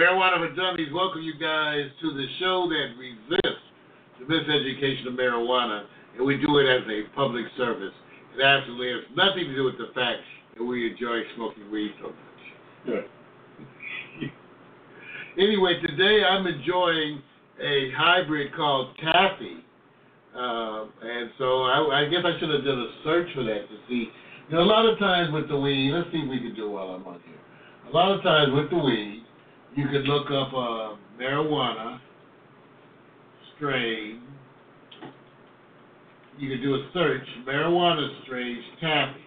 Marijuana for Dummies, welcome you guys to the show that resists the miseducation of marijuana, and we do it as a public service. It absolutely has nothing to do with the fact that we enjoy smoking weed so much. Anyway, today I'm enjoying a hybrid called Taffy. Uh, and so I, I guess I should have done a search for that to see. You know, a lot of times with the weed, let's see if we can do it while I'm on here. A lot of times with the weed, you could look up uh, marijuana strain. You could do a search, marijuana strains taffy.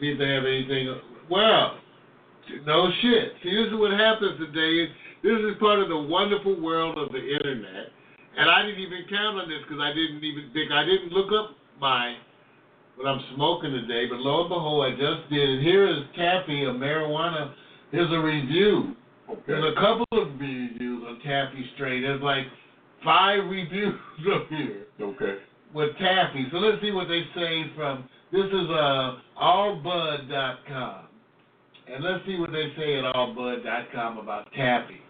See if they have anything. Well, no shit. See, this is what happens today. This is part of the wonderful world of the internet. And I didn't even count on this because I didn't even think, I didn't look up my, what I'm smoking today. But lo and behold, I just did. And here is Taffy of marijuana. There's a review. Okay. There's a couple of reviews on Taffy Strain. There's like five reviews up here Okay. with Taffy. So let's see what they say from this is uh allbud.com. And let's see what they say at allbud.com about Taffy.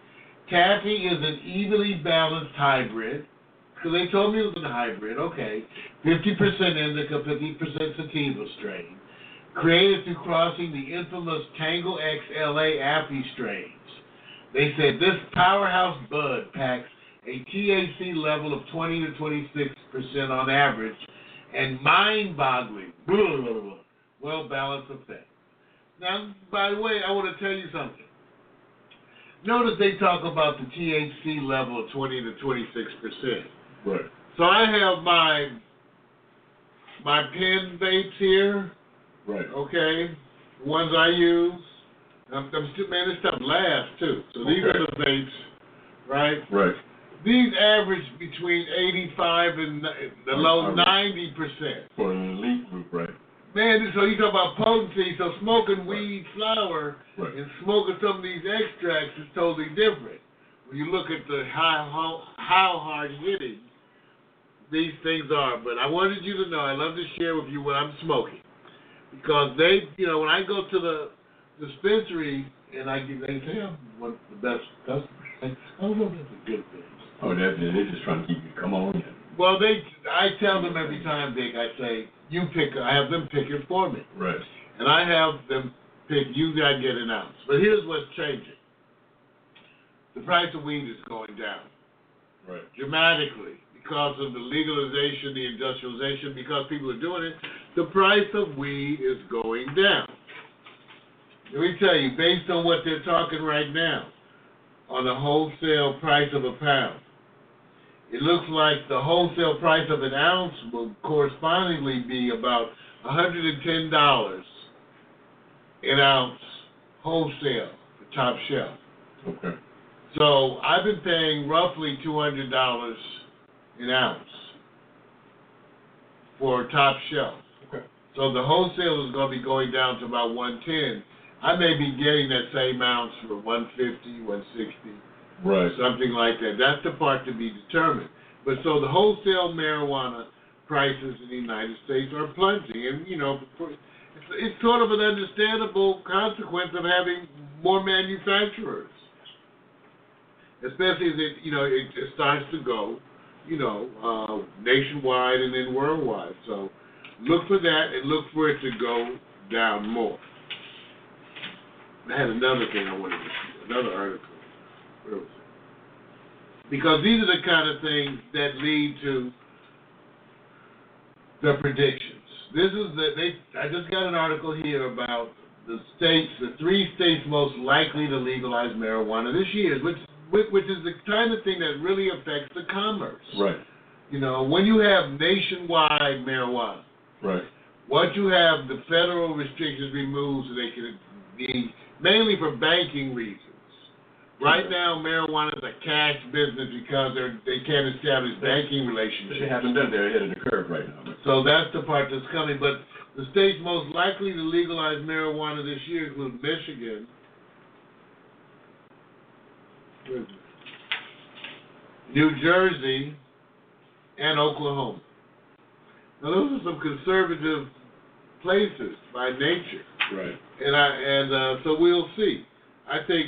Taffy is an evenly balanced hybrid. Because they told me it was a hybrid, okay. 50% indica, 50% sativa strain. Created through crossing the infamous Tangie X LA Affie strains. They said this powerhouse bud packs a THC level of 20 to 26% on average and mind-boggling, well-balanced effect. Now, by the way, I want to tell you something. Notice they talk about the THC level of 20 to 26%. Right. So I have my my pen vapes here, Right. okay, the ones I use. I'm, I'm still, man, this stuff lasts too. So these Okay. are the vapes, right? Right. These average between 85 and the low Um, 90 percent. For an elite group, right? Man, so you talk about potency. So smoking weed flower Right. and smoking some of these extracts is totally different. When you look at the how how, how hard hitting these things are. But I wanted you to know, I love to share with you what I'm smoking because they, you know, when I go to the dispensary and I get, they say I'm one of the best customers. I don't know if that's a good thing. Oh, that, they're just trying to keep you. Come on in. Well, they, I tell them every time, Dick. I say, you pick. I have them pick it for me, Right. and I have them pick. You got to get an ounce. But here's what's changing: the price of weed is going down Right. dramatically because of the legalization, the industrialization. Because people are doing it, the price of weed is going down. Let me tell you, based on what they're talking right now, on the wholesale price of a pound. It looks like the wholesale price of an ounce will correspondingly be about hundred and ten dollars an ounce wholesale for top shelf. Okay. So I've been paying roughly two hundred dollars an ounce for top shelf. So the wholesale is going to be going down to about one ten. I may be getting that same ounce for one fifty, one sixty, Right. something like that. That's the part to be determined. But so the wholesale marijuana prices in the United States are plunging, and you know, it's, it's sort of an understandable consequence of having more manufacturers, especially as it you know it, it starts to go, you know, uh, nationwide and then worldwide. So look for that and look for it to go down more. I had another thing I wanted to see, another article. Where was it? Because these are the kind of things that lead to the predictions. This is the they. I just got an article here about the states, the three states most likely to legalize marijuana this year, which which which is the kind of thing that really affects the commerce. Right. You know, when you have nationwide marijuana, Right. once you have the federal restrictions removed so they can be mainly for banking reasons. Right now, marijuana is a cash business because they're, they can't establish banking relationships. They haven't done. They're ahead of the curve right now. So that's the part that's coming. But the states most likely to legalize marijuana this year include Michigan, where is it? New Jersey, and Oklahoma. Now those are some conservative places by nature. Right. And I and uh, so we'll see. I think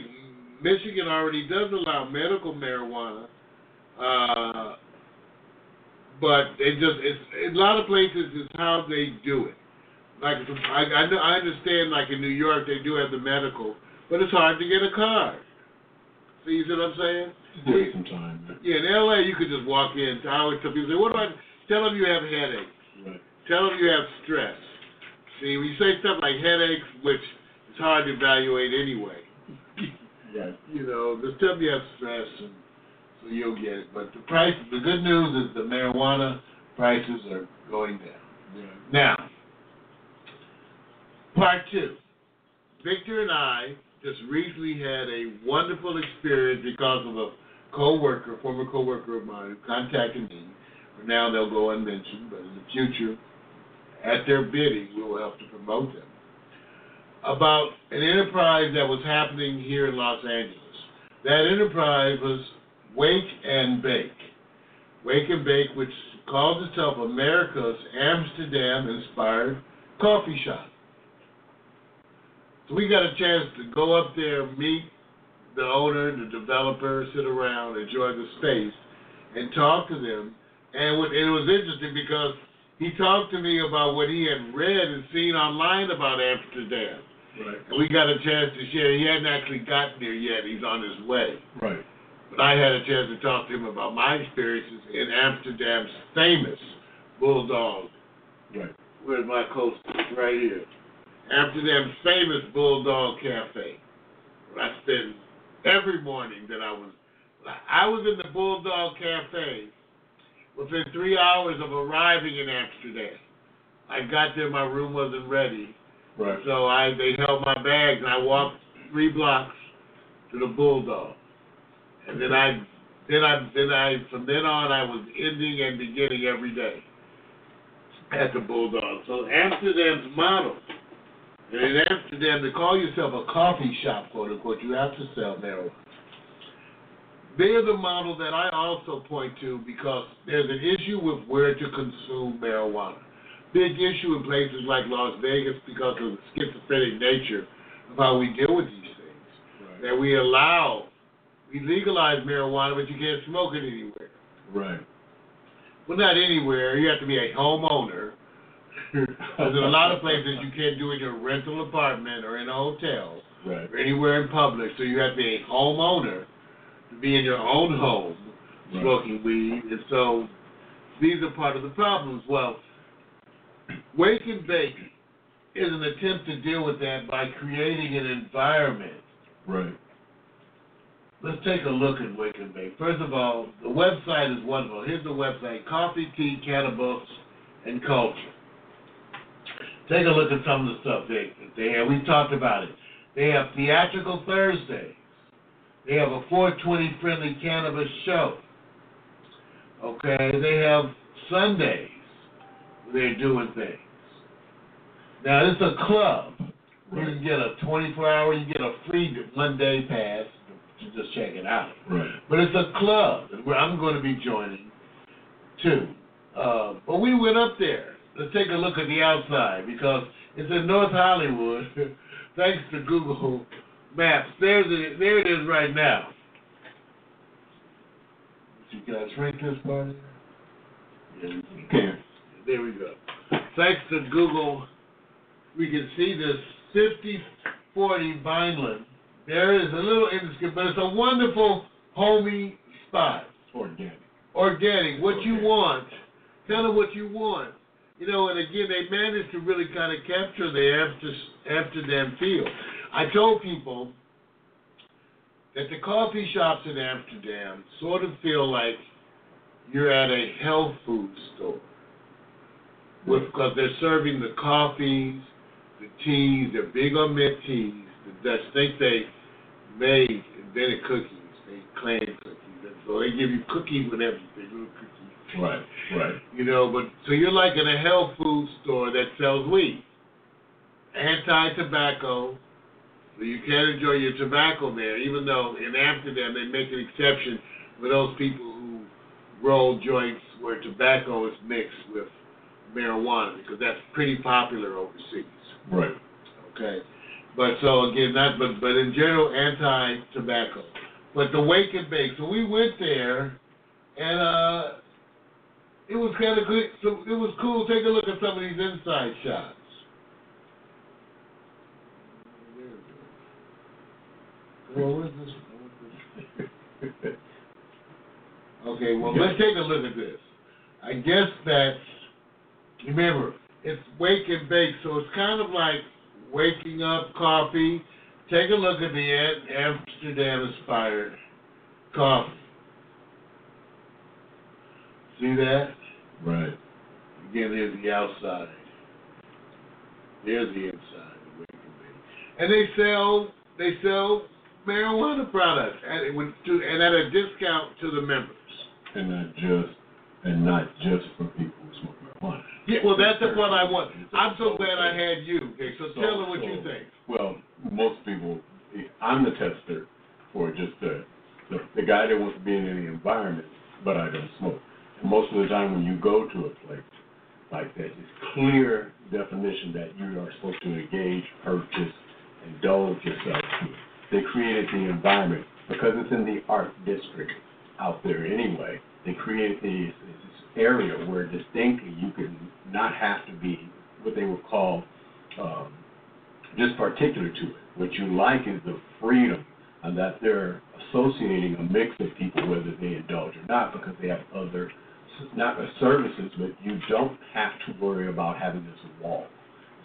Michigan already does allow medical marijuana, uh, but it just it's in a lot of places it's how they do it. Like I I, know, I understand like in New York they do have the medical, but it's hard to get a card. See, what I'm saying? It some time. Yeah, in LA you could just walk in. I always tell people, say, what do I tell them you have headaches. Right. Tell them you have stress. See, when you say stuff like headaches, which is hard to evaluate anyway, Right. you know, just tell them you have stress, and so you'll get it. But the price, the good news is the marijuana prices are going down. Right. Now, part two. Victor and I just recently had a wonderful experience because of a co-worker, former co-worker of mine, who contacted me. For now, they'll go unmentioned, but in the future, at their bidding, we will help to promote them. About an enterprise that was happening here in Los Angeles. That enterprise was Wake and Bake. Wake and Bake, which calls itself America's Amsterdam-inspired coffee shop. So we got a chance to go up there, meet the owner, the developer, sit around, enjoy the space, and talk to them. And it was interesting because he talked to me about what he had read and seen online about Amsterdam. Right. And we got a chance to share. He hadn't actually gotten there yet. He's on his way. Right. But I had a chance to talk to him about my experiences in Amsterdam's famous Bulldog. Right. Where's my coaster? Right here. Amsterdam's famous Bulldog Cafe. I spend every morning that I was. I was in the Bulldog Cafe within three hours of arriving in Amsterdam. I got there, my room wasn't ready. Right. So I they held my bags and I walked three blocks to the Bulldog. And then I then I then I from then on I was ending and beginning every day at the Bulldog. So Amsterdam's model. And in Amsterdam to call yourself a coffee shop, quote unquote, you have to sell marijuana. They're the model that I also point to because there's an issue with where to consume marijuana big issue in places like Las Vegas because of the schizophrenic nature of how we deal with these things. Right. That we allow, we legalize marijuana, but you can't smoke it anywhere. Right. Well, not anywhere. You have to be a homeowner. Because in a lot of places you can't do it in your rental apartment or in a hotel Right. or anywhere in public. So you have to be a homeowner be in your own home Right. smoking weed. And so these are part of the problems. Well, Wake and Bake is an attempt to deal with that by creating an environment. Right. Let's take a look at Wake and Bake. First of all, the website is wonderful. Here's the website Coffee, Tea, Cannabis, and Culture. Take a look at some of the stuff they they have. We talked about it. They have theatrical Thursdays. They have a 420 friendly cannabis show. Okay, they have Sundays. They're doing things. Now it's a club. You can get a 24 hour. You get a free one day pass to just check it out. Right. But it's a club where I'm going to be joining too. Uh, but we went up there. Let's take a look at the outside because it's in North Hollywood. Thanks to Google Maps. There's it. There it is right now. You can I shrink this part? Yeah, we can. Can. There we go. Thanks to Google, we can see this 5040 Vineland. There is a little indiscreet, but it's a wonderful homey spot. Organic. Organic, what you want, kind of what you want. You know, and again, they managed to really kind of capture the Amster- Amsterdam feel. I told people that the coffee shops in Amsterdam sort of feel like you're at a health food store. Because they're serving the coffees, the teas, they're big on mint teas. I think they made invented cookies, they clan cookies, and so they give you cookies with everything, little cookies. Right. Right. You know, but so you're like in a health food store that sells weed, anti-tobacco, you can't enjoy your tobacco there. Even though in Amsterdam they make an exception for those people who roll joints where tobacco is mixed with marijuana because that's pretty popular overseas. Right. Okay, but so again, not but but in general, anti-tobacco. But the wake and bake. So we went there, and uh, it was kind of good. So it was cool. Take a look at some of these inside shots. Well, this? Okay, well, let's take a look at this. I guess that's, remember, it's wake and bake, so it's kind of like waking up coffee. Take a look at the Am- Amsterdam inspired coffee. See that? Right. Again, there's the outside. There's the inside. wake and bake. And they sell they sell marijuana products at with to, and at a discount to the members. And not just and not just for people who smoke marijuana. Yeah, well, that's the one I want. I'm so glad I had you. Okay, so tell them what you think. Well, most people, I'm the tester for just the, the the guy that wants to be in any environment, but I don't smoke. And most of the time, when you go to a place like that, it's clear definition that you are supposed to engage, purchase, indulge yourself to. They created the environment because it's in the art district out there anyway. They created this, this area where distinctly you could not have to be what they would call um, just particular to it. What you like is the freedom and that they're associating a mix of people, whether they indulge or not, because they have other, not services, but you don't have to worry about having this wall.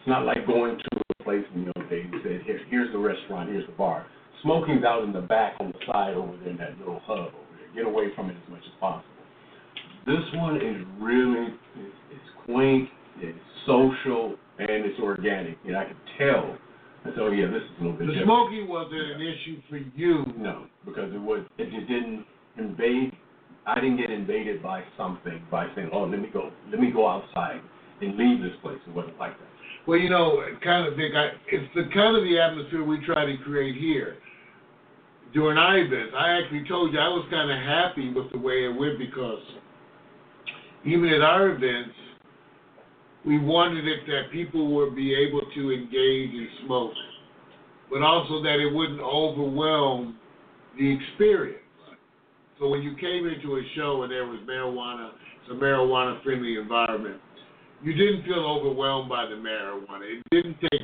It's not like going to a place you know, they said, Here, here's the restaurant, here's the bar. Smoking's out in the back on the side over there in that little hub over there. Get away from it as much as possible. This one is really, it's, it's quaint, it's social, and it's organic. And I can tell. And so, oh, yeah, this is a little bit The different. smoking wasn't an issue for you. No, because it was it just didn't invade. I didn't get invaded by something by saying, "Oh, let me go, let me go outside and leave this place." It wasn't like that. Well, you know, kind of big. I, it's the kind of the atmosphere we try to create here. During our events, I actually told you I was kind of happy with the way it went because even at our events, we wanted it that people would be able to engage and smoke, but also that it wouldn't overwhelm the experience. So when you came into a show and there was marijuana, it's a marijuana-friendly environment, you didn't feel overwhelmed by the marijuana. It didn't take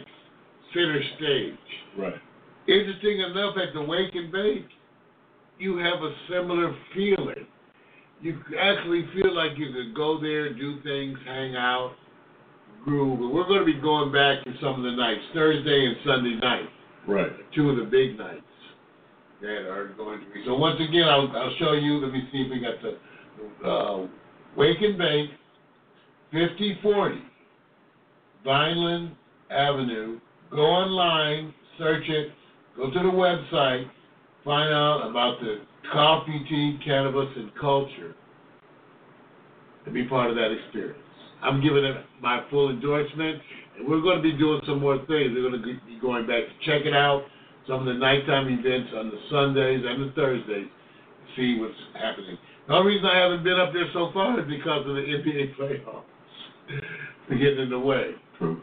center stage. Right. Interesting enough, at the Wake and Bake, you have a similar feeling. You actually feel like you could go there, do things, hang out, groove. And we're going to be going back to some of the nights, Thursday and Sunday night, Right. two of the big nights that are going to be. So once again, I'll, I'll show you. Let me see if we got the uh, Wake and Bake 5040 Vineland Avenue. Go online, search it, go to the website, find out about the coffee, tea, cannabis, and culture, and be part of that experience. I'm giving it my full endorsement, and we're going to be doing some more things. We're going to be going back to check it out, some of the nighttime events on the Sundays and the Thursdays, see what's happening. The only reason I haven't been up there so far is because of the NBA playoffs. They're getting in the way. True.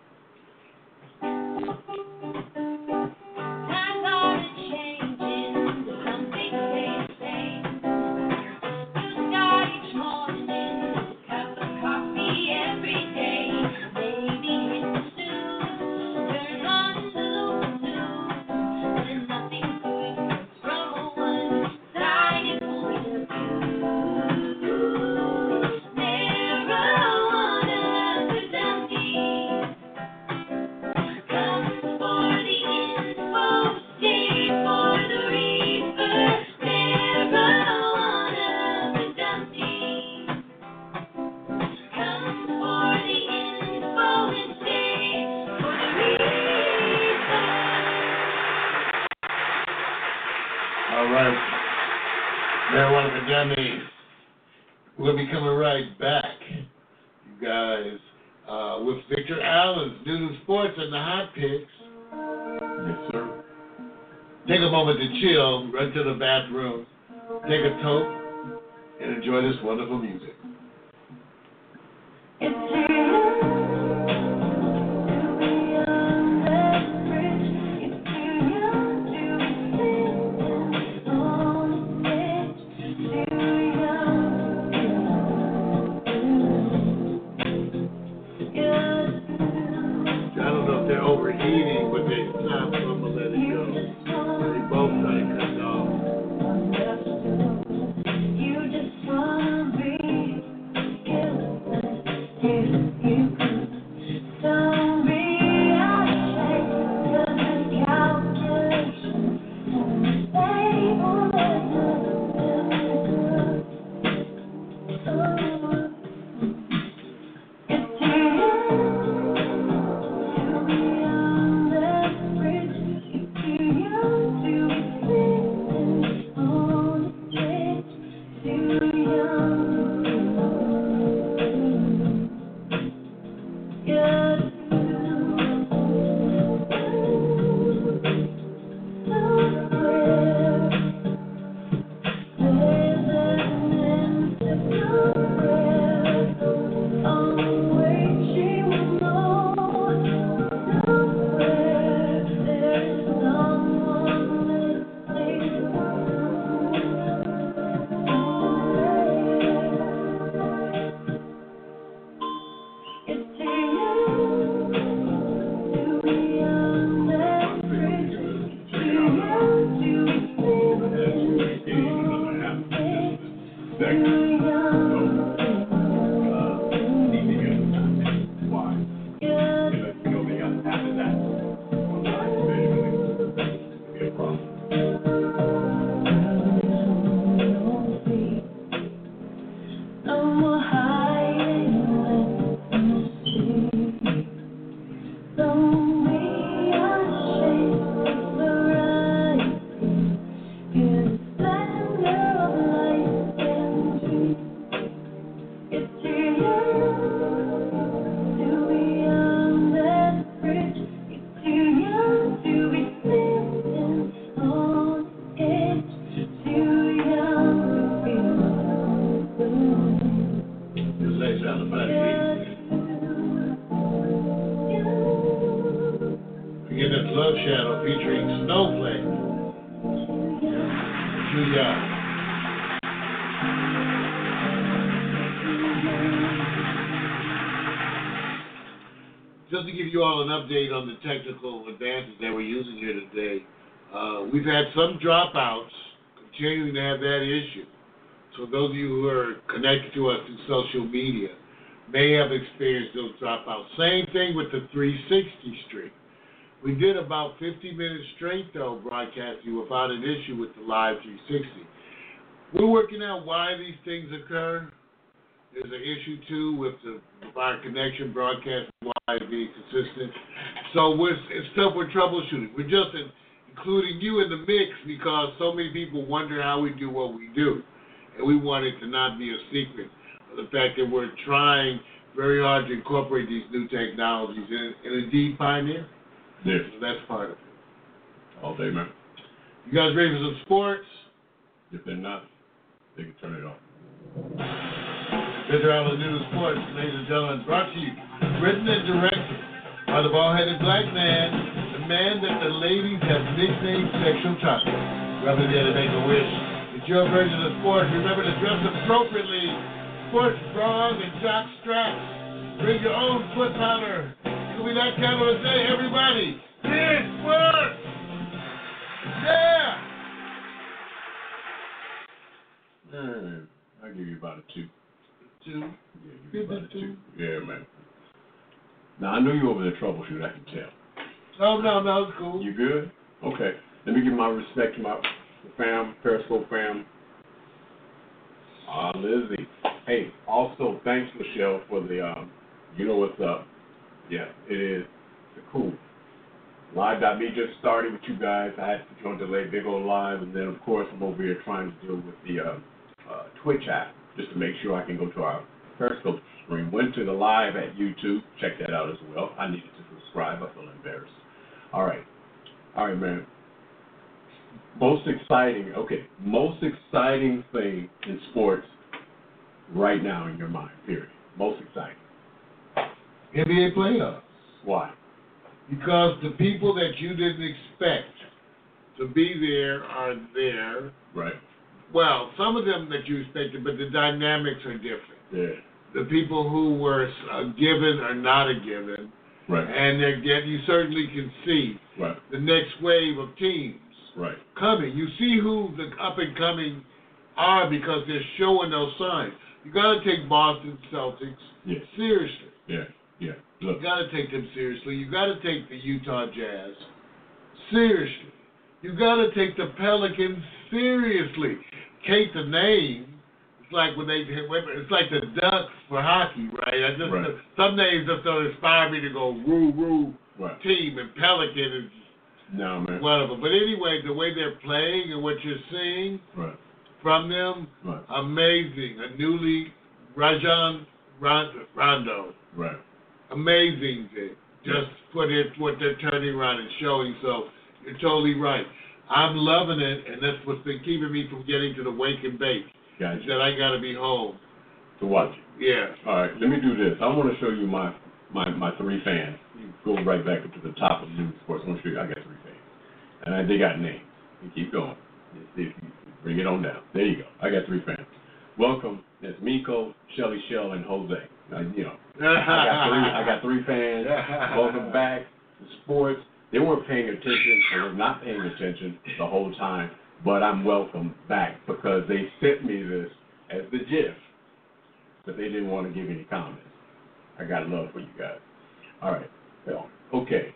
Update on the technical advances that we're using here today, uh, we've had some dropouts, continuing to have that issue. So those of you who are connected to us through social media may have experienced those dropouts. Same thing with the 360 stream. We did about 50 minutes straight though broadcasting without an issue with the live 360. We're working out why these things occur. There's an issue too with the with our connection broadcast wise being consistent. So we're it's stuff we're troubleshooting. We're just in, including you in the mix because so many people wonder how we do what we do, and we want it to not be a secret. The fact that we're trying very hard to incorporate these new technologies and, and indeed pioneer. Yes. So that's part of it. All day, man. You guys ready for some sports? If they're not, they can turn it off. Mr. Allen Nu New Sportz, ladies and gentlemen, brought to you, written and directed by the bald-headed black man, the man that the ladies have nicknamed Sexual Chocolate. Rubbing there to make a wish. It's your version of sports. Remember to dress appropriately. Sports bras and jock straps. Bring your own foot powder. It'll be that kind of a day, everybody. It's sports! Yeah! Man, I'll give you about a two. Two. Yeah, give you about a Give it two. Yeah, man. Now, I know you over there troubleshoot, I can tell. Oh, no, no, it's cool. You good? Okay. Let me give my respect to my fam, Periscope fam. Ah, Lizzie. Hey, also thanks Michelle for the um you know what's up. Yeah, it is. It's cool. Live.me just started with you guys. I had to join you on delay, Bigo Live, and then of course I'm over here trying to deal with the uh, uh, Twitch app just to make sure I can go to our Periscope stream. Went to the live at YouTube. Check that out as well. I needed to subscribe. I feel embarrassed. All right. All right, man. Most exciting, okay, most exciting thing in sports right now in your mind, period. Most exciting. NBA playoffs. Why? Because the people that you didn't expect to be there are there. Right. Well, some of them that you expected, but the dynamics are different. Yeah. The people who were a given are not a given, Right. and they're get, you certainly can see Right. the next wave of teams Right. coming. You see who the up and coming are because they're showing those signs. You got to take Boston Celtics Yes. seriously. Yeah. Yeah. Look. You got to take them seriously. You got to take the Utah Jazz seriously. You got to take the Pelicans seriously. Kate the name. It's like when they it's like the Ducks for hockey, right? I just Right. some names just don't inspire me to go woo woo Right. team and Pelican and No, man. whatever. But anyway, the way they're playing and what you're seeing Right. from them, Right. amazing. A newly Rajon Rondo, Rondo Right. amazing thing. Just what it what they're turning around and showing. So you're totally right. I'm loving it, and that's what's been keeping me from getting to the wake and bake. Is Gotcha. that I got to be home. To watch it. Yeah. All right. Let me do this. I want to show you my my my three fans. You go right back up to the top of the news sports. I want to show you. I got three fans, and I, they got names. You keep going. You bring it on down. There you go. I got three fans. Welcome. That's Miko, Shelly Shell, and Jose. Now, you know, I got three. I got three fans. Welcome back to sports. They weren't paying attention. They were not paying attention the whole time. But I'm welcome back because they sent me this as the GIF, but they didn't want to give any comments. I got love for you guys. All right. Well, okay.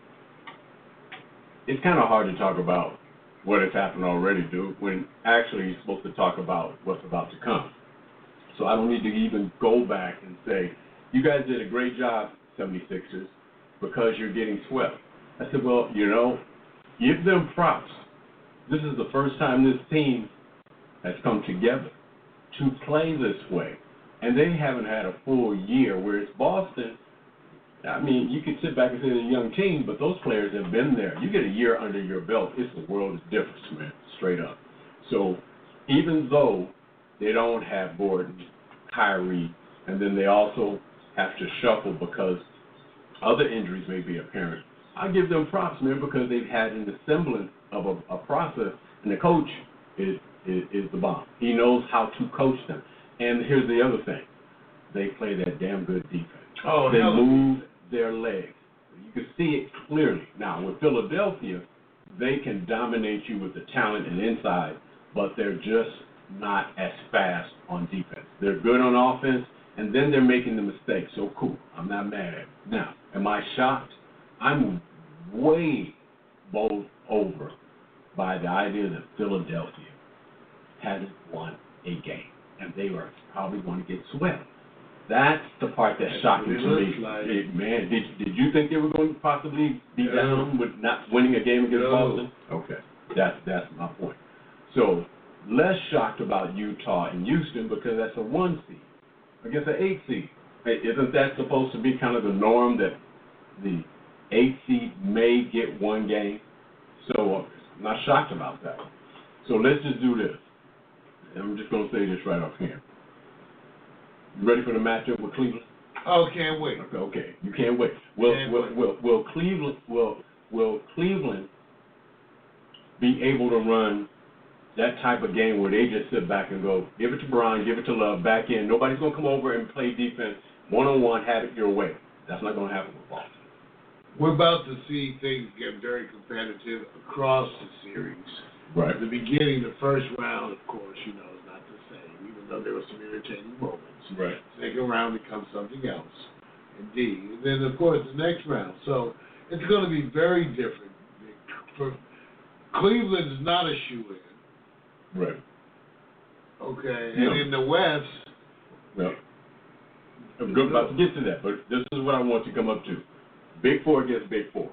It's kind of hard to talk about what has happened already, dude, when actually you're supposed to talk about what's about to come. So I don't need to even go back and say, you guys did a great job, 76ers, because you're getting swept. I said, well, you know, give them props. This is the first time this team has come together to play this way. And they haven't had a full year, whereas Boston, I mean, you could sit back and say they're a young team, but those players have been there. You get a year under your belt, it's the world of difference, man, straight up. So even though they don't have Gordon, Kyrie, and then they also have to shuffle because other injuries may be apparent, I give them props, man, because they've had an semblance of a, a process, and the coach is, is is the bomb. He knows how to coach them. And here's the other thing: they play that damn good defense. Oh, they move their legs. You can see it clearly. Now with Philadelphia, they can dominate you with the talent and inside, but they're just not as fast on defense. They're good on offense, and then they're making the mistakes. So cool. I'm not mad at it. Now, am I shocked? I'm way bowled over by the idea that Philadelphia hasn't won a game, and they are probably going to get swept. That's the part that's shocking It to me. like- It- man, did did you think they were going to possibly be No. down with not winning a game against No. Boston? Okay, that's that's my point. So less shocked about Utah and Houston because that's a one seed against an eight seed. Hey, Isn't that supposed to be kind of the norm that the eight seed may get one game? So uh, I'm not shocked about that. So let's just do this. And I'm just going to say this right off here. You ready for the matchup with Cleveland? Oh, can't wait. Okay, okay. You can't wait. Will Can't will, wait. will will Cleveland will will Cleveland be able to run that type of game where they just sit back and go, give it to Brian, give it to Love, back in. Nobody's gonna come over and play defense one on one, have it your way. That's not gonna happen with Boston. We're about to see things get very competitive across the series. Right. At the beginning, the first round, of course, you know, is not the same, even though there were some entertaining moments. Right. Second round becomes something else, indeed. And then, of course, the next round. So it's going to be very different. For Cleveland's not a shoe in, Right. okay? No. And in the West, Well, I'm about to get to that, but this is what I want to come up to. Big four against big four.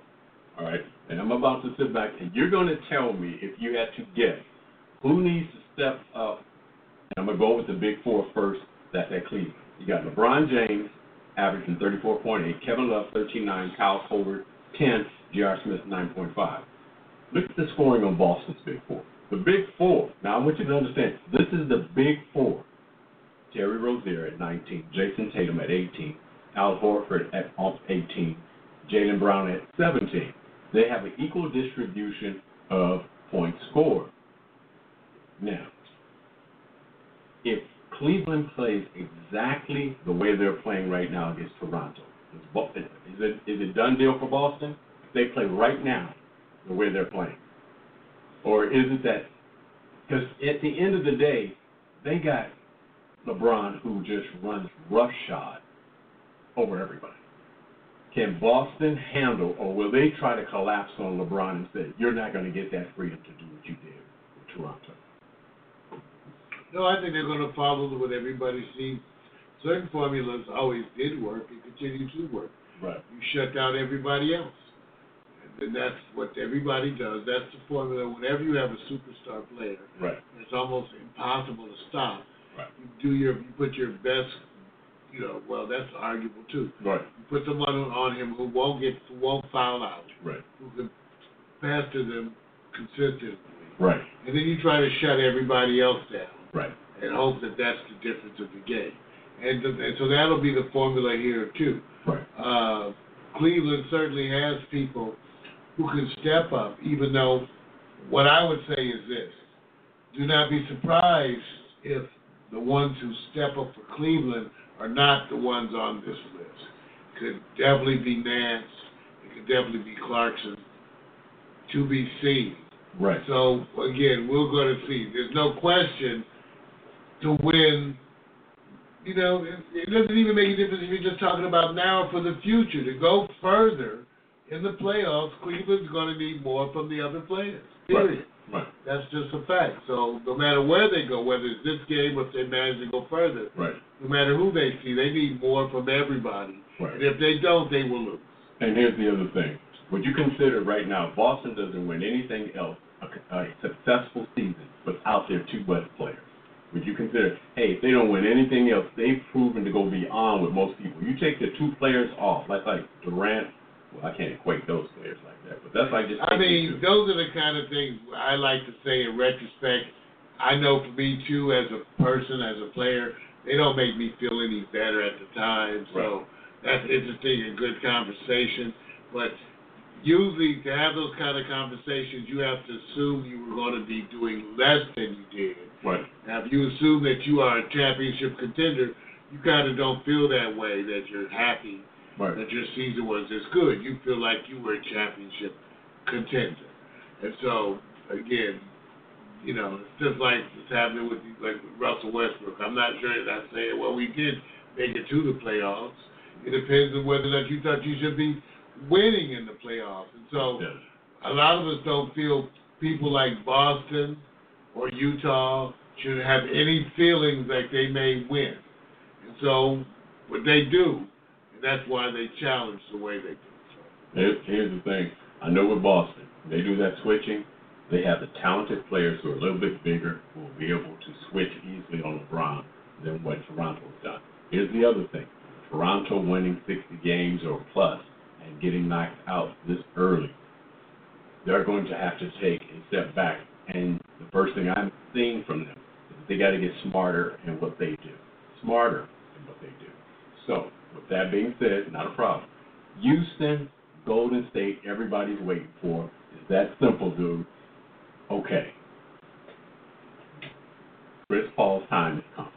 All right? And I'm about to sit back and you're going to tell me if you had to guess who needs to step up. And I'm going to go with the big four first. That's at Cleveland. You got LeBron James averaging 34.8, Kevin Love 13.9, Kyle Korver 10, J.R. Smith 9.5. Look at the scoring on Boston's big four. The big four. Now I want you to understand this is the big four. Terry Rozier at 19, Jayson Tatum at 18, Al Horford at 18, Jaylen Brown at 17. They have an equal distribution of points scored. Now, if Cleveland plays exactly the way they're playing right now against Toronto, is it is it done deal for Boston? If they play right now the way they're playing, or is it that? Because at the end of the day, they got LeBron who just runs roughshod over everybody. Can Boston handle, or will they try to collapse on LeBron and say, "You're not going to get that freedom to do what you did with Toronto"? no, I think they're going to follow what everybody sees. Certain formulas always did work and continue to work. Right. You shut down everybody else. And then that's what everybody does. That's the formula. Whenever you have a superstar player, Right. it's almost impossible to stop. Right. You do your, you put your best, you know, well, that's arguable too. Right. You put someone on him who won't get, who won't foul out, Right. who can pass to them consistently, Right. and then you try to shut everybody else down Right. and hope that that's the difference of the game. And, th- and so that'll be the formula here too. Right. Uh, Cleveland certainly has people who can step up, even though what I would say is this. Do not be surprised if the ones who step up for Cleveland are not the ones on this list. Could definitely be Nance. It could definitely be Clarkson. To be seen. Right. So again, we're going to see. There's no question to win. You know, it, it doesn't even make a difference if you're just talking about now for the future. To go further in the playoffs, Cleveland's going to need more from the other players. Period. Right. That's just a fact. So no matter where they go, whether it's this game or if they manage to go further, Right. no matter who they see, they need more from everybody. Right. And if they don't, they will lose. And here's the other thing. Would you consider right now, Boston doesn't win anything else, a, a successful season without their two best players? Would you consider, hey, if they don't win anything else, they've proven to go beyond with most people. You take the two players off, like like Durant. Well, I can't equate those players like that, but that's like just. I mean, those are the kind of things I like to say in retrospect. I know for me too, as a person, as a player, they don't make me feel any better at the time. So that's interesting and good conversation. But usually, to have those kind of conversations, you have to assume you were going to be doing less than you did. Right. Now, if you assume that you are a championship contender, you kind of don't feel that way. That you're happy Right. that your season was as good. You feel like you were a championship contender. And so, again, you know, it's just like it's happening with like with Russell Westbrook. I'm not sure that I'm saying, well, we did make it to the playoffs. It depends on whether or not you thought you should be winning in the playoffs. And so, Yes. a lot of us don't feel people like Boston or Utah should have any feelings like they may win. And so but they do, that's why they challenge the way they do. Here's, here's the thing. I know with Boston, they do that switching. They have the talented players who are a little bit bigger who will be able to switch easily on LeBron than what Toronto's done. Here's the other thing. Toronto winning 60 games or plus and getting knocked out this early, they're going to have to take a step back. And the first thing I'm seeing from them is they got to get smarter in what they do. Smarter in what they do. So, with that being said, not a problem. Houston, Golden State, everybody's waiting for. It's that simple, dude. Okay. Chris Paul's time has come.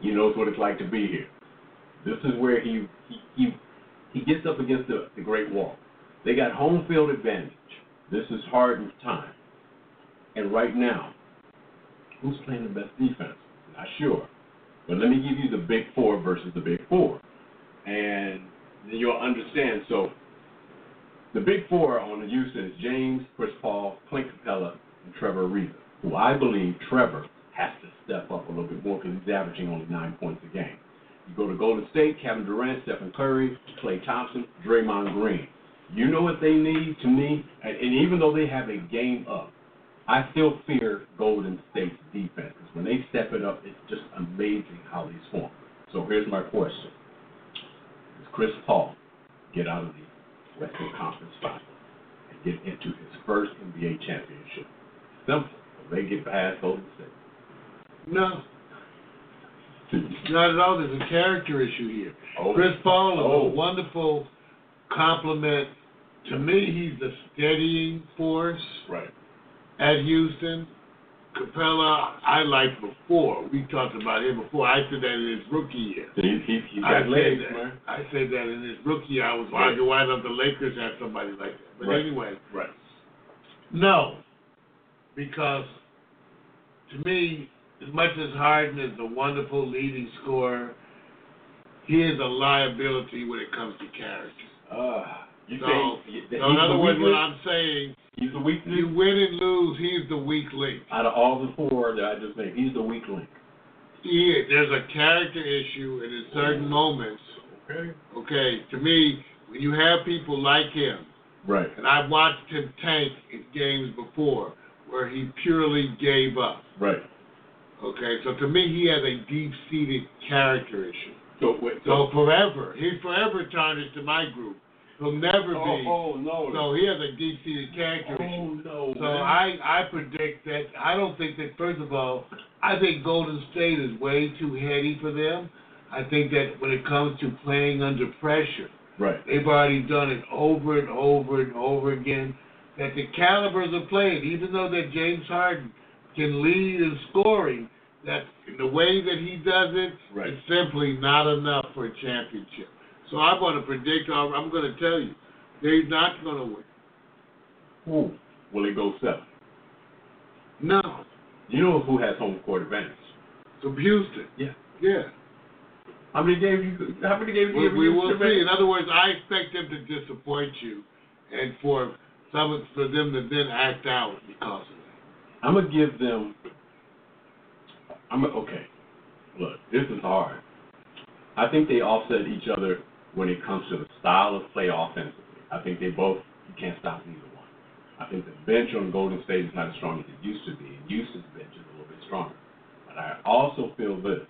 He knows what it's like to be here. This is where he he he, he gets up against the, the Great Wall. They got home field advantage. This is Harden's time. And right now, who's playing the best defense? Not sure. But let me give you the big four versus the big four. And you'll understand. So the big four on the Houston is James, Chris Paul, Clint Capela, and Trevor Ariza, who I believe Trevor has to step up a little bit more because he's averaging only nine points a game. You go to Golden State, Kevin Durant, Stephen Curry, Klay Thompson, Draymond Green. You know what they need to me? And, and even though they have a game up, I still fear Golden State's defense when they step it up, it's just amazing how they swarm. So here's my question: Chris Paul get out of the Western Conference Finals and get into his first NBA championship? Simple. They get past Golden State. No, not at all. There's a character issue here. Oh. Chris Paul is Oh. a wonderful complement. To me, he's the steadying force Right. at Houston. Capela, I liked before. We talked about him before. I said that in his rookie year. He, he, he's I got said legs, that. man. I said that in his rookie year. I was Right. arguing why don't the Lakers have somebody like that. But Right. anyway, Right. no, because to me, as much as Harden is a wonderful leading scorer, he is a liability when it comes to character. Uh, you So, that So in other words, what? I'm saying, He's the weakness you win and lose, he's the weak link. out of all the four that I just named. He's the weak link. Is. There's a character issue, and in certain moments, Okay. okay, to me, when you have people like him, Right. and I've watched him tank in games before where he purely gave up. Right. Okay, so to me, he has a deep-seated character issue. So wait. So forever, he's forever tarnished to my group. He'll never oh, be. oh no. So he has a deep-seated character issue. oh no. So man. I, I predict that I don't think that first of all, I think Golden State is way too heady for them. I think that when it comes to playing under pressure, Right. they've already done it over and over and over again. That the calibers of playing, even though that James Harden can lead in scoring, that the way that he does it, Right. it's simply not enough for a championship. So I'm going to predict, I'm going to tell you, they're not going to win. Who will it go seven? No. You know who has home court advantage? So Houston. Yeah. Yeah. How many games you? How many games We, you? we will see. In other words, I expect them to disappoint you, and for some for them to then act out because of that. I'm gonna give them. I'm okay. Look, this is hard. I think they offset each other when it comes to the style of play offensively. I think they both can't stop either one. I think the bench on Golden State is not as strong as it used to be. And Houston's bench is a little bit stronger. But I also feel this.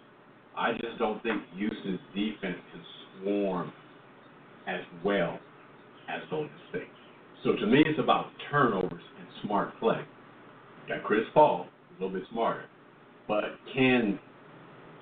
I just don't think Houston's defense can swarm as well as Golden State. So to me, it's about turnovers and smart play. Got Chris Paul, a little bit smarter, but can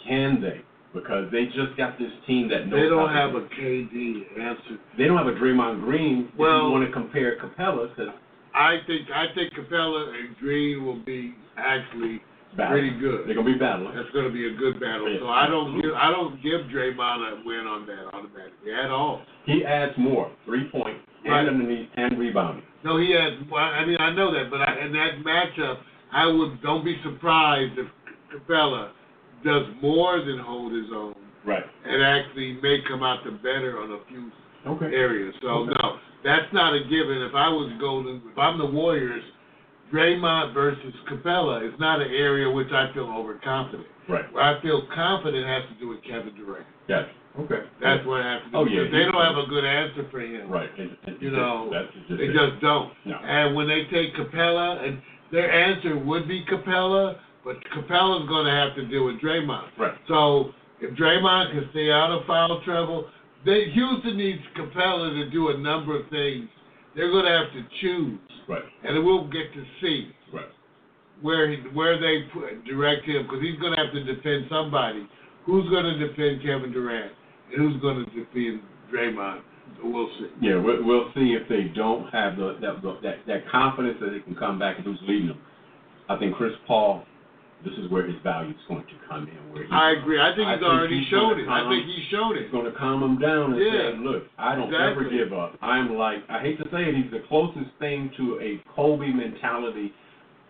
can they? Because they just got this team that knows. They don't have a KD answer. They don't have a Draymond Green. if Well- you want to compare Capela, because I think I think Capela and Green will be actually pretty good. They're gonna be battling. That's going to be a good battle. Yeah, So I don't give I don't give Draymond a win on that automatically at all. He adds more three point Right. and underneath and rebounding. No, he adds. I mean, I know that, but I, in that matchup, I would don't be surprised if Capela does more than hold his own Right. and actually may come out the better on a few Okay. areas. So Okay. no, that's not a given. If I was Golden, if I'm the Warriors, Draymond versus Capela is not an area which I feel overconfident. Right. Where I feel confident has to do with Kevin Durant. Yes. Okay. That's what I have to do. Oh, yeah. They don't have a good answer for him. Right. You know, just They it. just don't. No. And when they take Capela, and their answer would be Capela, but Capela's going to have to deal with Draymond. Right. So if Draymond can stay out of foul trouble, they Houston needs Capela to do a number of things. They're going to have to choose, Right. and we'll get to see Right. where he, where they put, direct him because he's going to have to defend somebody. Who's going to defend Kevin Durant, and who's going to defend Draymond? So we'll see. Yeah, we'll, we'll see if they don't have the, that, that that confidence that they can come back and who's leading them. I think Chris Paul, this is where his value is going to come in. Where he, I agree. I think I he's think already he's showed it. I think he showed it. It's going to calm him down and Yeah. say, look, I don't ever give up. I'm like, I hate to say it, he's the closest thing to a Kobe mentality,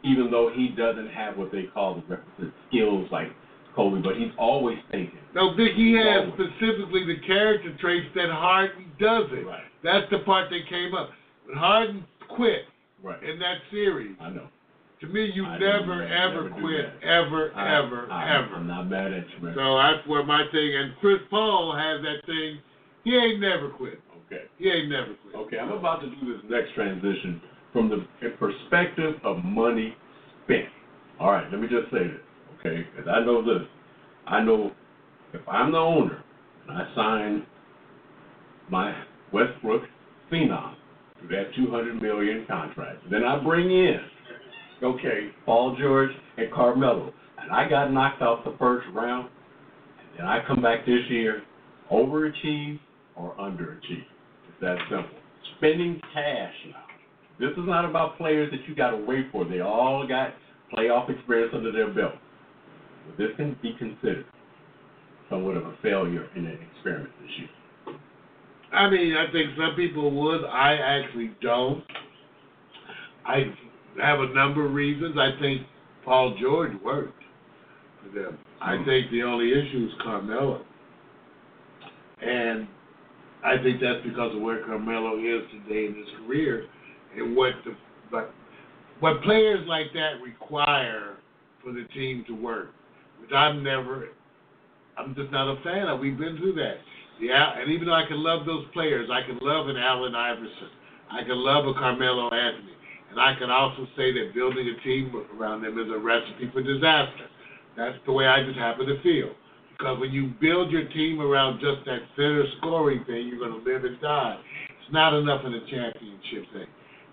even though he doesn't have what they call the requisite skills like Kobe, but he's always thinking. No, Vic, he has Always. specifically the character traits that Harden doesn't. Right. That's the part that came up. When Harden quit Right. in that series, I know. To me, you never, ever quit, ever, I, ever, I, ever. I'm not mad at you, man. So that's where my thing. And Chris Paul has that thing. He ain't never quit. okay. He ain't never quit. Okay, I'm about to do this next transition from the perspective of money spent. All right, let me just say this, okay? Because I know this. I know if I'm the owner and I sign my Westbrook Phenom to that 200 million contract, then I bring in, okay, Paul George and Carmelo, and I got knocked out the first round, and then I come back this year, overachieve or underachieve. It's that simple. Spending cash now. This is not about players that you got to wait for. They all got playoff experience under their belt. But this can be considered somewhat of a failure in an experiment this year. I mean, I think some people would. I actually don't. I have a number of reasons. I think Paul George worked for them. I Hmm. think the only issue is Carmelo. And I think that's because of where Carmelo is today in his career and what the but what players like that require for the team to work, which I'm never I'm just not a fan of. We've been through that. Yeah, and even though I can love those players, I can love an Allen Iverson, I can love a Carmelo Anthony, and I can also say that building a team around them is a recipe for disaster. That's the way I just happen to feel. Because when you build your team around just that center scoring thing, you're going to live and die. It's not enough in a championship thing.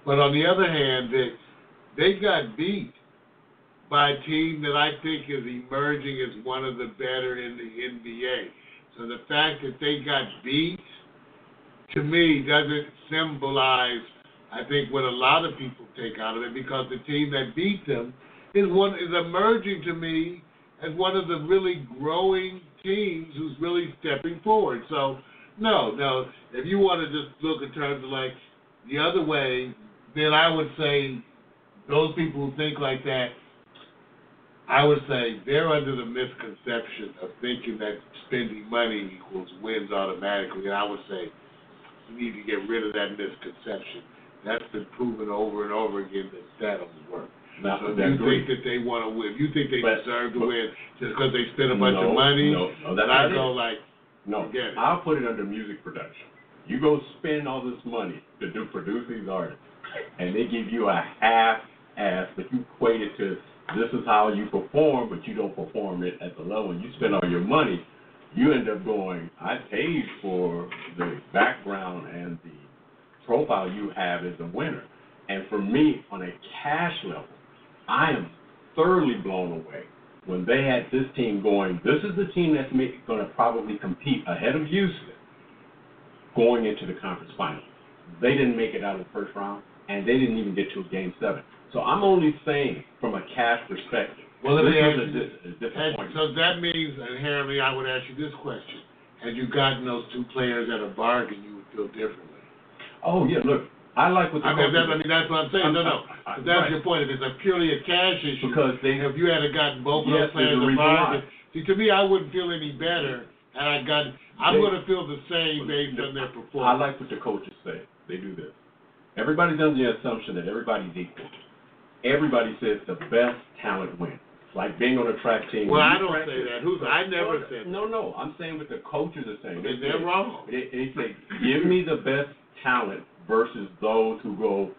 But on the other hand, they, they got beat by a team that I think is emerging as one of the better in the NBA. So the fact that they got beat, to me, doesn't symbolize, I think, what a lot of people take out of it, because the team that beat them is one is emerging to me as one of the really growing teams who's really stepping forward. So, no, no. If you want to just look in terms of like the other way, then I would say those people who think like that, I would say they're under the misconception of thinking that spending money equals wins automatically. And I would say you need to get rid of that misconception. That's been proven over and over again that that doesn't work. Now, So if you agree. think that they want to win, you think they But- deserve to but- win just because they spent a bunch no, of money, No, no, that's I not go like, No, Forget it. I'll put it under music production. You go spend all this money to do produce these artists, and they give you a half ass, but you equate it to this is how you perform, but you don't perform it at the level. You spend all your money, you end up going, I paid for the background and the profile you have as a winner. And for me, on a cash level, I am thoroughly blown away when they had this team going. This is the team that's going to probably compete ahead of Houston going into the conference final. They didn't make it out of the first round, and they didn't even get to a game seven. So I'm only saying from a cash perspective. Well, let this me ask you- dis- a And disappointment. so that means inherently, I would ask you this question: Had you gotten those two players at a bargain, you would feel differently. Oh yeah, look, I like what the I mean, coaches that, I mean, that's what I'm saying. No, no, I- I- that's right. your point. If it's a purely a cash issue, because they if you had gotten both of Yes, those there's a a reason bargain, why. see, to me, I wouldn't feel any better had I gotten. I'm They- to feel the same based on their performance. I performance. like what the coaches say. They do this. Everybody's under the assumption that everybody's equal. Everybody says the best talent wins. It's like being on a track team. Well, I don't say that. Who's I never said that. No, no, I'm saying what the coaches are saying. They they're wrong. They, they say, give me the best talent versus those who go.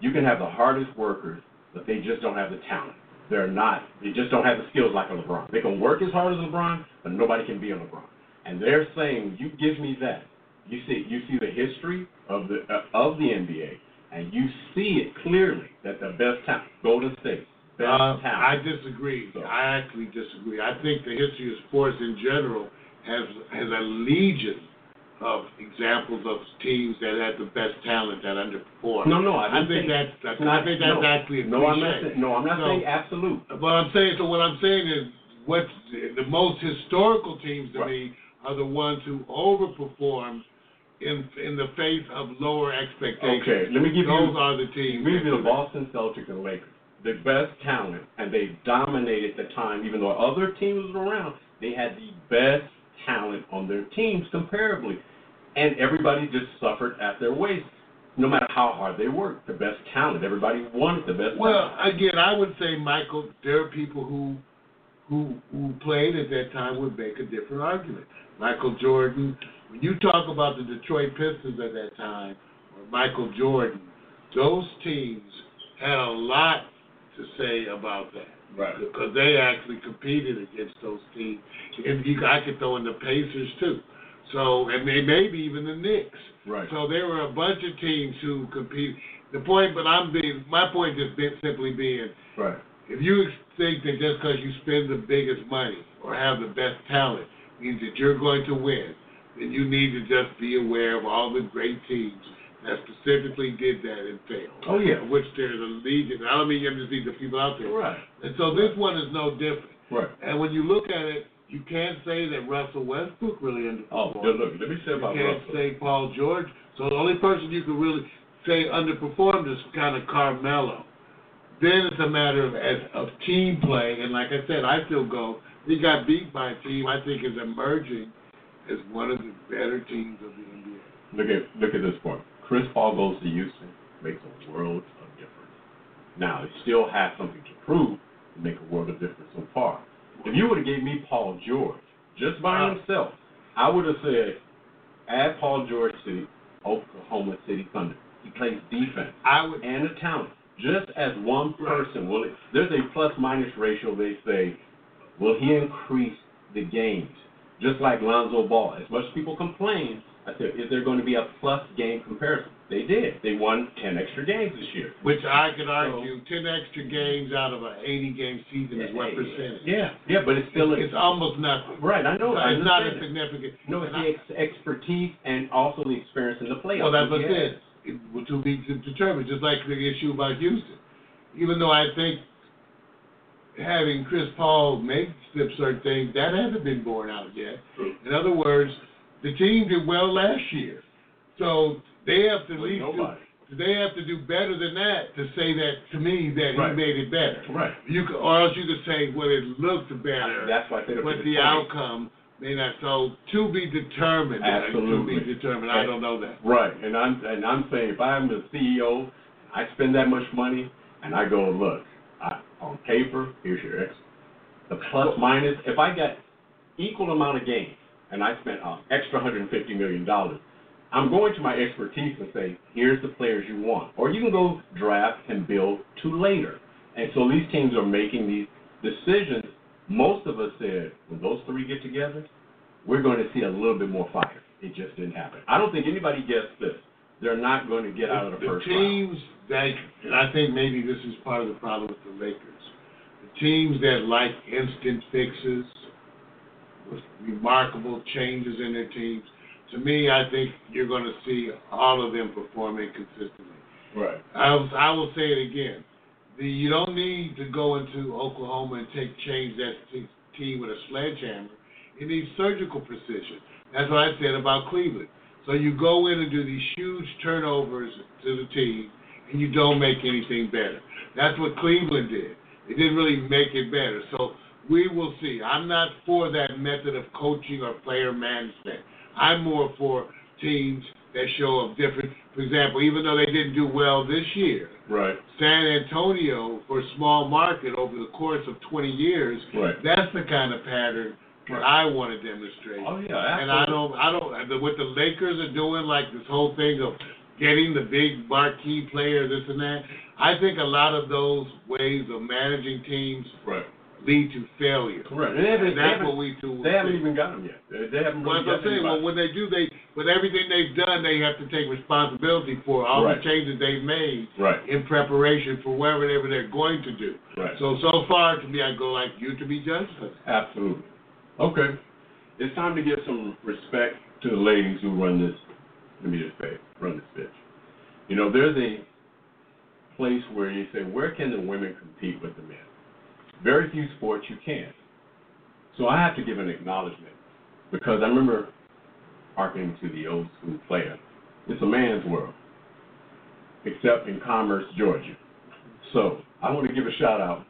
You can have the hardest workers, but they just don't have the talent. They're not. They just don't have the skills like a LeBron. They can work as hard as LeBron, but nobody can be a LeBron. And they're saying, you give me that. You see, you see the history of the uh, of the NBA, and you see it clearly that the best talent, Golden State, best Uh, talent. I disagree. So- I actually disagree. I think the history of sports in general has has a legion of examples of teams that had the best talent that underperformed. no, no, I, I think say- that's, that's not- I think that's no. actually a No, I'm not. Saying, no, I'm not So- saying absolute. But I'm saying so. What I'm saying is, what the most historical teams to Right. me are the ones who overperformed in in the face of lower expectations. Okay, let me give Those you. are the teams. Give that- the Boston Celtics and Lakers. The best talent, and they dominated the time. Even though other teams were around, they had the best talent on their teams comparably, and everybody just suffered at their waist. No matter how hard they worked, the best talent. Everybody wanted the best. Well, talent. again, I would say, Michael, there are people who who who played at that time would make a different argument. Michael Jordan. When you talk about the Detroit Pistons at that time, or Michael Jordan, those teams had a lot to say about that. Right. Because they actually competed against those teams, and you, I could throw in the Pacers too. So, and they maybe even the Knicks. right. So there were a bunch of teams who compete. The point, but I'm being, my point just been simply being, right. if you think that just because you spend the biggest money or have the best talent means that you're going to win, then you need to just be aware of all the great teams that specifically did that and failed. Oh, yeah. Of which there's a legion. I don't mean you just need the people out there. Right. And so this one is no different. Right. And when you look at it, you can't say that Russell Westbrook really Oh, underperformed. good look. Let me say You can't Russell. say Paul George. So the only person you can really say underperformed is kind of Carmelo. Then it's a matter of of team play, and like I said, I still go. He got beat by a team I think is emerging as one of the better teams of the NBA. Look at look at this point. Chris Paul goes to Houston, makes a world of difference. Now it still has something to prove to make a world of difference so far. If you would have gave me Paul George just by himself, I would have said, add Paul George to Oklahoma City Thunder. He plays defense I would. and a talent. Just as one person, will it, there's a plus minus ratio. They say, will he increase the games? Just like Lonzo Ball. As much as people complain, I said, is there going to be a plus game comparison? They did. They won 10 extra games this year. Which I could argue, ten extra games out of an eighty-game season is what percentage? Yeah, yeah, but it's still It's almost nothing. right. I know. I It's not that. significant. No, it's the ex- expertise and also the experience in the playoffs. Well, that's what it is. Was to be determined, just like the issue about Houston. Even though I think having Chris Paul make slip certain things, that hasn't been borne out yet. Hmm. In other words, the team did well last year. So they have to at With least nobody. do, they have to do better than that to say that to me that Right. he made it better. Right. You could, or else you could say, well, it looked better, That's why I said up to but the point. outcome may not. So to be determined. uh, Absolutely. To be determined. I don't know that. Right, and I'm and I'm saying if I'm the CEO, I spend that much money, and I go look, I, on paper, here's your ex, the plus minus. If I got equal amount of gains, and I spent an extra 150 million dollars, I'm going to my expertise and say, here's the players you want, or you can go draft and build to later. And so these teams are making these decisions. Most of us said when those three get together, we're going to see a little bit more fire. It just didn't happen. I don't think anybody gets this. They're not going to get out of the, the first round. teams that, and I think maybe this is part of the problem with the Lakers. The teams that like instant fixes, with remarkable changes in their teams. To me, I think you're going to see all of them performing consistently. Right. I will, I will say it again. The, you don't need to go into Oklahoma and take change that team with a sledgehammer. It needs surgical precision. That's what I said about Cleveland. So you go in and do these huge turnovers to the team, and you don't make anything better. That's what Cleveland did. It didn't really make it better. So we will see. I'm not for that method of coaching or player management. I'm more for teams that show of different. For example, even though they didn't do well this year, Right. San Antonio for small market over the course of 20 years, Right. that's the kind of pattern that I want to demonstrate. Oh yeah. absolutely. And I don't, I don't, what the Lakers are doing, like this whole thing of getting the big marquee player, this and that. I think a lot of those ways of managing teams Right. Lead to failure. Correct. And they haven't, And they that's what we do. they haven't even got them yet. They, they haven't really that's what I'm saying. Well, when they do, they with everything they've done, they have to take responsibility for all Right. the changes they've made Right. in preparation for whatever they're going to do. Right. So so far, to me, I go like you to be judged. Absolutely. Okay. It's time to give some respect to the ladies who run this. Let me just say, run this bitch. You know, there's a place where you say, where can the women compete with the men? Very few sports you can. So I have to give an acknowledgement because I remember harkening to the old school player. It's a man's world, except in Commerce, Georgia. So I want to give a shout out.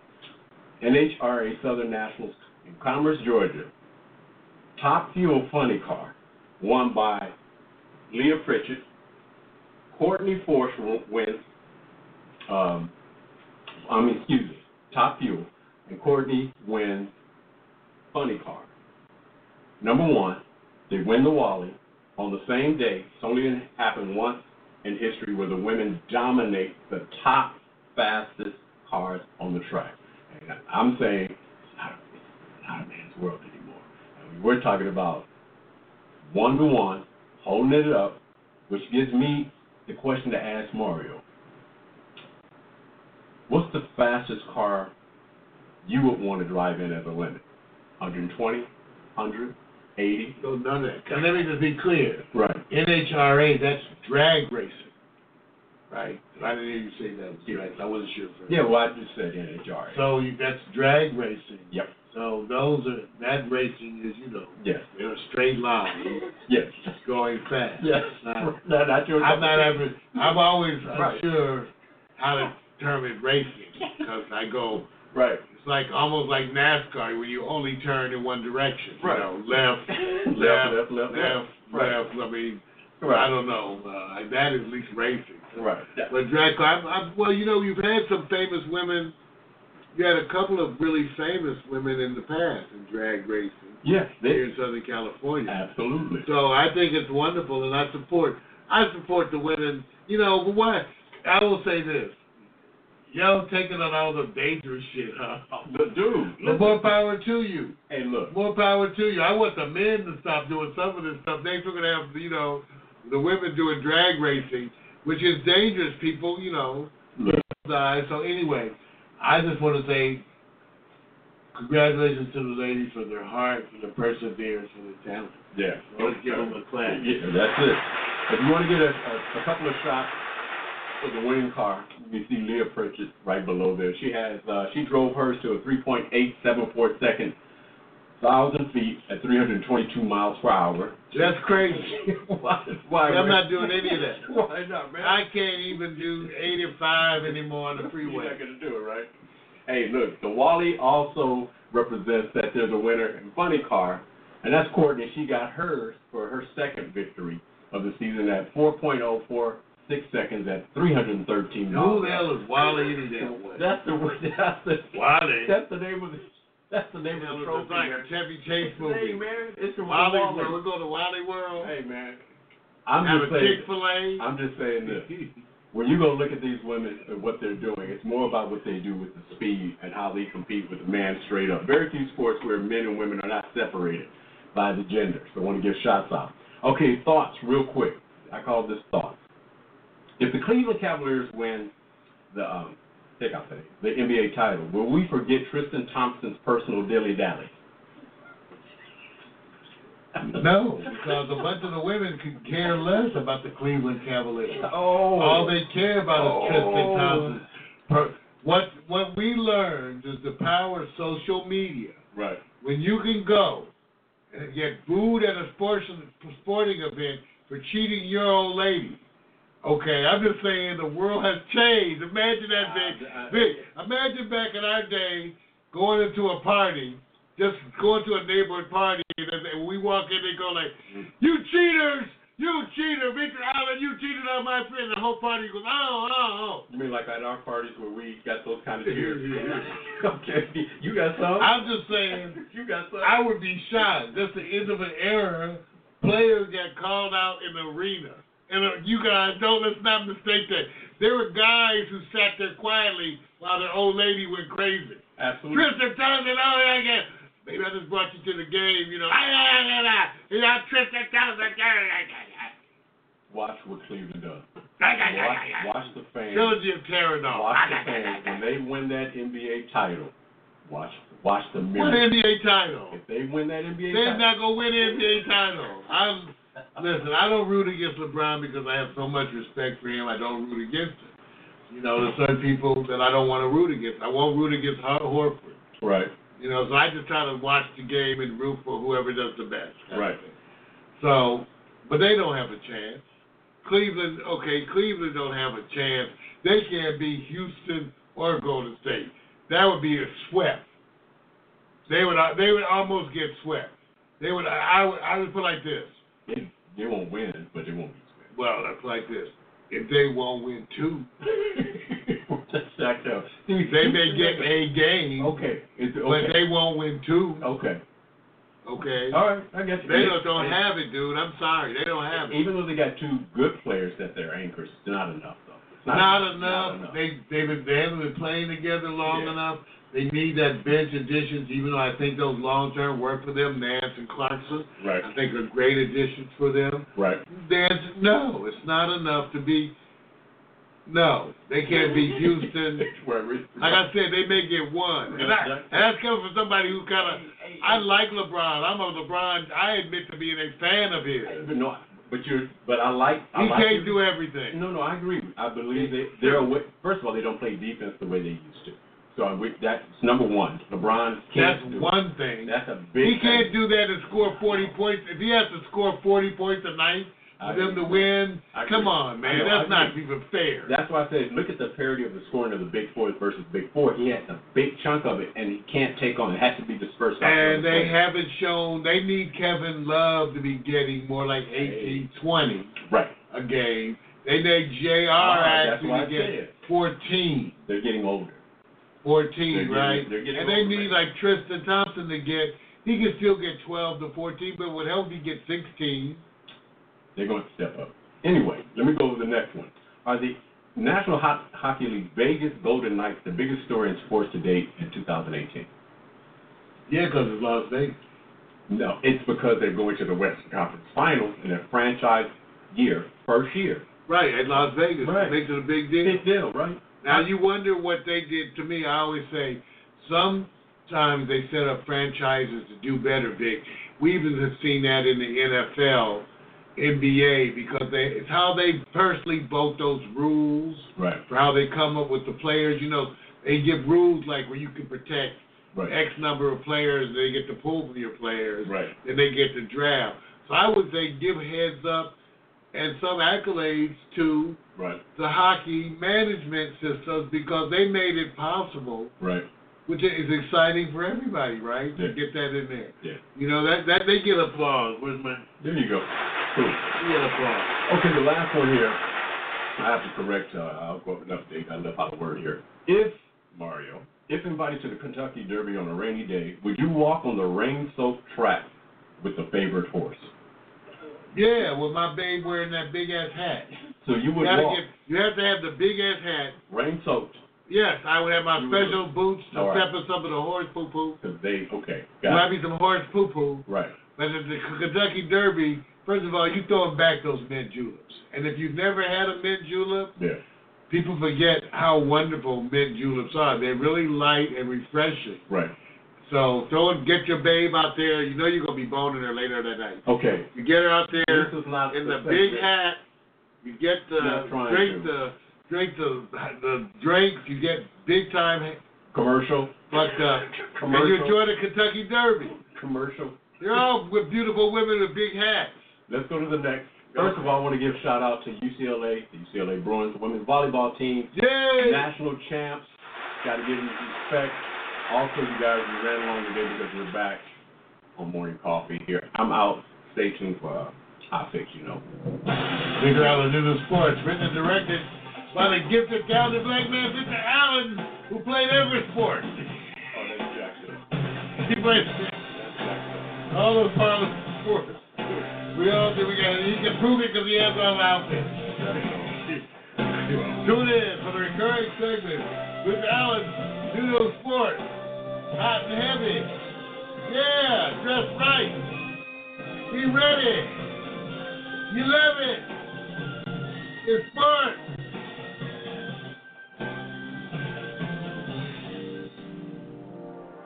NHRA Southern Nationals in Commerce, Georgia. Top Fuel Funny Car, won by Leah Pritchett. Courtney Force wins. Um, I mean, excuse me. Top Fuel and Courtney wins Funny Car. Number one, they win the Wally on the same day. It's only happened once in history where the women dominate the top fastest cars on the track. And I'm saying it's not, it's not a man's world anymore. I mean, we're talking about one to one, holding it up, which gives me the question to ask Mario. What's the fastest car you would want to drive in as a limit? 120, 100, 80? So none of that. And let me just be clear. Right. NHRA, that's drag racing, right? I didn't hear you say that was drag. I wasn't sure. For Yeah, well, I just said NHRA. So you- that's drag racing. Yep. So those are that racing is you know Yes. in a straight line, Yes. going fast. Yes. Now, No, not your I'm not ever. I'm always Right. unsure how to determine racing because I go. Right. It's like almost like NASCAR where you only turn in one direction. Right. You know, left, Left, left, left, left, left, Right. left. I mean, I don't know. Uh, that is at least racing. Right. But drag car, I'm, I'm, well, you know, you've had some famous women. You had a couple of really famous women in the past in drag racing Yes, here in Southern California. absolutely. So I think it's wonderful, and I support. I support the women. You know, but why? I will say this. Y'all taking on all the dangerous shit, huh? The dude. But more power to you. Hey, look. More power to you. I want the men to stop doing some of this stuff. They still gonna have, you know, the women doing drag racing, which is dangerous. People, you know, die. So anyway, I just want to say congratulations to the ladies for their heart, for their perseverance, for their talent. Yeah. Let's give them a clap. Yeah, that's it. If you want to get a, a, a couple of shots for the winning car, you see Leah Pritchett right below there. She has uh, she drove hers to a 3.874 second thousand feet at 322 miles per hour. That's crazy. why? Why? I'm man? not doing any of that. Why not, man? I can't even do 85 anymore on the freeway. You're not gonna do it, right? Hey, look, the Wally also represents that there's a winner in funny car, and that's Courtney. She got hers for her second victory of the season at 4.046 seconds at 313 Who the hell is Wally any damn way? That's the that's the Wally. that's the name of the that's the name You of know, the trophy. It's like a Chevy Chase movie. Hey man, it's from Wally Wally. World. We go to Wally World. Hey man, I'm have just a saying. Chick Fil A. I'm just saying this. when you go look at these women and what they're doing, it's more about what they do with the speed and how they compete with the man straight up. Very few sports where men and women are not separated by the gender. So I want to give shots out. Okay, thoughts real quick. I call this thoughts. If the Cleveland Cavaliers win the um, take out the, the NBA title, will we forget Tristan Thompson's personal dilly dally? No, because a bunch of the women could care less about the Cleveland Cavaliers. Oh, All they care about is Tristan Oh. Thompson. Per, what what we learned is the power of social media. right. When you can go and get booed at a sports sporting event for cheating your old lady. Okay, I'm just saying the world has changed. Imagine that. Uh, uh, Vic, imagine back in our day going into a party, just going to a neighborhood party, and we walk in, and they go like, "You cheaters! you cheater, Victor Allen, you cheated on my friend. The whole party goes, oh, oh, oh!" You mean like at our parties where we got those kind of cheers? okay, you got some. I'm just saying, you got some. I would be shocked. That's the end of an era. Players got called out in the arena. And uh, you guys don't, let's not mistake that. There were guys who sat there quietly while their old lady went crazy. Absolutely. Tristan Thompson, oh, yeah, yeah. Maybe I just brought you to the game, you know. Ah, ah, ah, ah, ah. You know, Tristan Thompson. Watch what Cleveland does. Watch, watch the fans. Trilogy of Terranol. Watch Ah, the fans when they win that NBA title. Watch, watch the mirror. What. NBA title? If they win that NBA They're title, not gonna win the NBA title. I'm listen. I don't root against LeBron because I have so much respect for him. I don't root against him. You know, there's certain people that I don't want to root against. I won't root against Horford. right, You know, so I just try to watch the game and root for whoever does the best. Right. So, but they don't have a chance. Cleveland, okay, Cleveland don't have a chance. They can't beat Houston or Golden State. That would be a swept. They would, they would almost get swept. They would, I would, I would put like this. They, they won't win, but they won't be Well, that's like this. If they won't win two, swept. Stacked up. they may get a game, Okay, it's, but they won't win two. okay. Okay. All right, I guess They just don't have it, dude. I'm sorry, they don't have it. Even though they got two good players that they're anchors, it's not enough though. It's Not, Not enough. enough. They they've been, they haven't been playing together long Yeah. enough. They need that bench additions, even though I think those long term work for them. Nance and Clarkson, Right, I think are great additions for them. right. There's no, it's not enough to be. No, they can't beat Houston. Like I said, they may get one, and, I, and that's coming from somebody who kind of. I like LeBron. I'm a LeBron. I admit to being a fan of his. But no, but you're, but I like. I He like can't do everything. No, no, I agree. I believe they they're. First of all, they don't play defense the way they used to. So would- that's number one. LeBron can't That's do. one thing. That's a big. He can't thing. do that and score 40 points. If he has to score 40 points a night for them to win, come on, man. know, That's not even fair. That's why I said look at the parity of the scoring of the Big Four versus Big Four. He has a big chunk of it, and he can't take on. It has to be dispersed. And they players. haven't shown, they need Kevin Love to be getting more like 18, 20 right. a game. They need JR that's actually to get 14. They're getting older. 14, They're getting- right? they're getting and they need like Tristan Thompson to get, he can still get 12 to 14, but would help he get 16. They're going to step up. Anyway, let me go to the next one. Are the National Ho- Hockey League Vegas Golden Knights the biggest story in sports to date in 2018? Yeah, because it's Las Vegas. No, it's because they're going to the Western Conference Finals in their franchise year, first year. Right, at Las Vegas. Right. Makes it a big deal. Big deal, right? Now you wonder what they did to me. I always say sometimes they set up franchises to do better, Vic. We even have seen that in the NFL, NBA, because they it's how they personally vote those rules Right, for how they come up with the players. You know, they give rules like where you can protect right, X number of players, they get to pull from your players, right. then they get to draft. So I would say give heads up and some accolades to Right, the hockey management systems because they made it possible, right, which is exciting for everybody, right? Yeah. To get that in there. yeah. You know that that they get applause. Where's my There you go. Cool. they get applause? Okay, the last one here. I have to correct. Uh, I'll go with an update. I left out a word here. If Mario, if invited to the Kentucky Derby on a rainy day, would you walk on the rain-soaked track with the favorite horse? Yeah, with my babe wearing that big ass hat. So you You would gotta walk get you have to have the big ass hat. rain-soaked Yes, I would have my You special boots to All right. step some of the horse poo poo. because they okay. There might it. be some horse poo poo. Right. But at the Kentucky Derby, first of all, you throwing back those mint juleps. And if you've never had a mint julep, Yeah. people forget how wonderful mint juleps are. They're really light and refreshing. Right. So throw it, get your babe out there. You know you're gonna be boning her later that night. Okay. You get her out there This is not in the the big hat. You get the drink to. the drink the the drinks. You get big time Commercial. fucked up. Uh, and you Commercial. enjoy the Kentucky Derby. Commercial. They're all with beautiful women with big hats. Let's go to the next. First of all, I want to give a shout out to UCLA, the UCLA Bruins, women's volleyball team, Yay! national champs. Got to give them respect. Also, you guys, we ran along today because we're back on Morning Coffee here. I'm out. Stay tuned for uh, Fix, you know. Big Island News Sports, written and directed by the gifted talented black man, Mister Allen, who played every sport. Oh, that's Jackson. He played all those sports. We all think we got it. He can prove it because he has all outfits. Tune in for the recurring segment with Allen, Studio Sports hot and heavy. Yeah, dress right. Be ready. You love it. It's fun.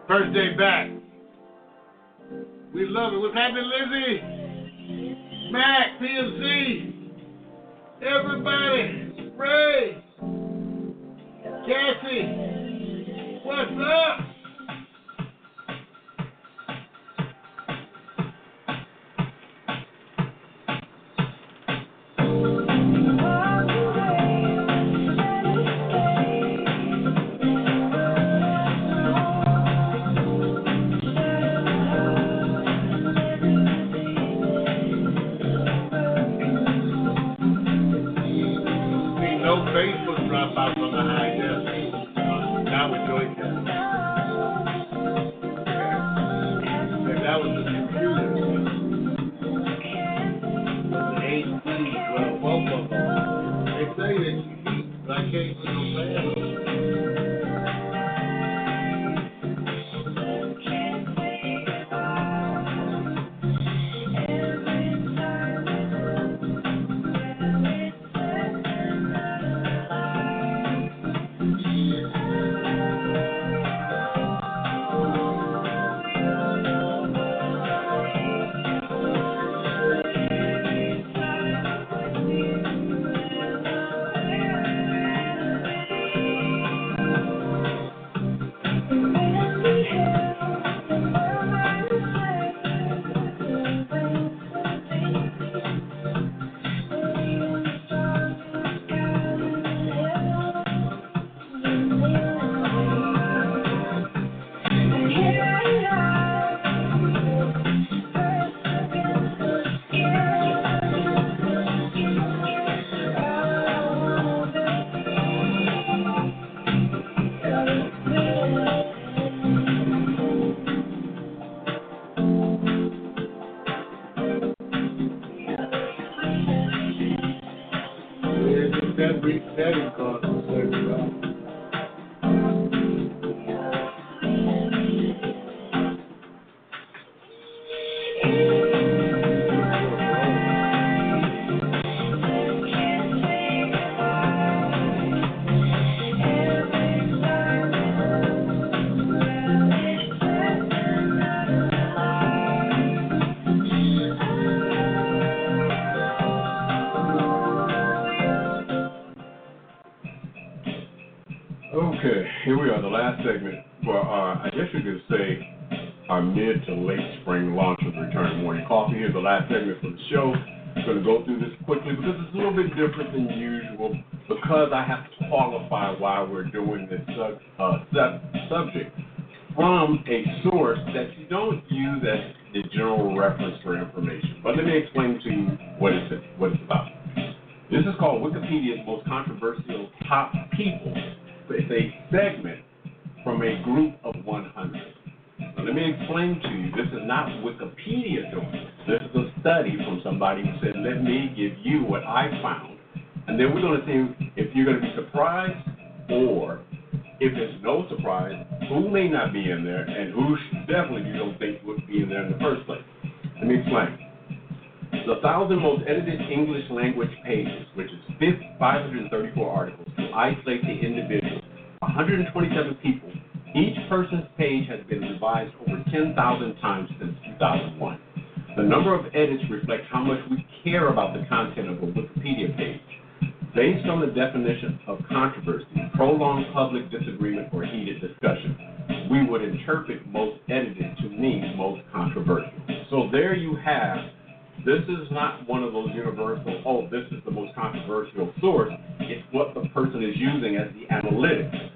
First day back. We love it. What's happening, Lizzie? Mac, PMC. Everybody. Ray. Cassie. What's up? controversial source, it's what the person is using as the analytics,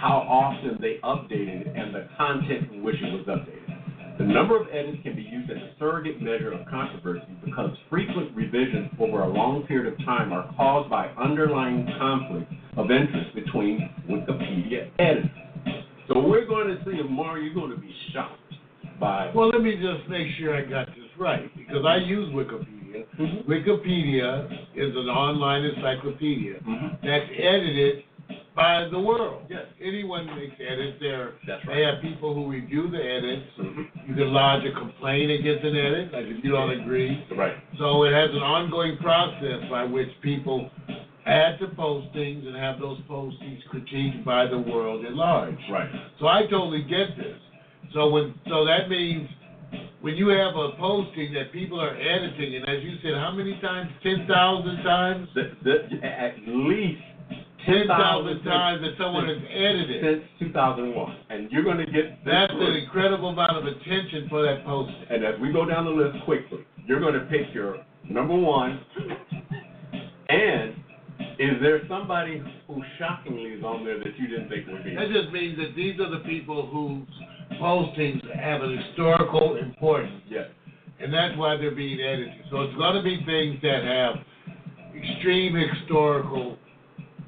how often they updated and the content in which it was updated. The number of edits can be used as a surrogate measure of controversy because frequent revisions over a long period of time are caused by underlying conflict of interest between Wikipedia editors. So we're going to see tomorrow. You're going to be shocked by. Well, let me just make sure I got this right because I use Wikipedia. Mhm. Wikipedia is an online encyclopedia Mhm. that's edited by the world. Yes. Anyone makes edits there. That's They right. have people who review the edits. Mhm. You can lodge a complaint against an edit, like if you don't agree. Right. So it has an ongoing process by which people add to postings and have those postings critiqued by the world at large. Right. So I totally get this. So when so that means when you have a posting that people are editing, and as you said, how many times? Ten thousand times. The, the, at least Ten thousand times that someone has edited. since 2001, and you're going to get That's an incredible amount of attention for that posting. And as we go down the list quickly, you're going to pick your number one. And is there somebody who shockingly is on there that you didn't think would be? That just means that these are the people whose postings have an historical importance. Yes. and that's why they're being edited. So it's going to be things that have extreme historical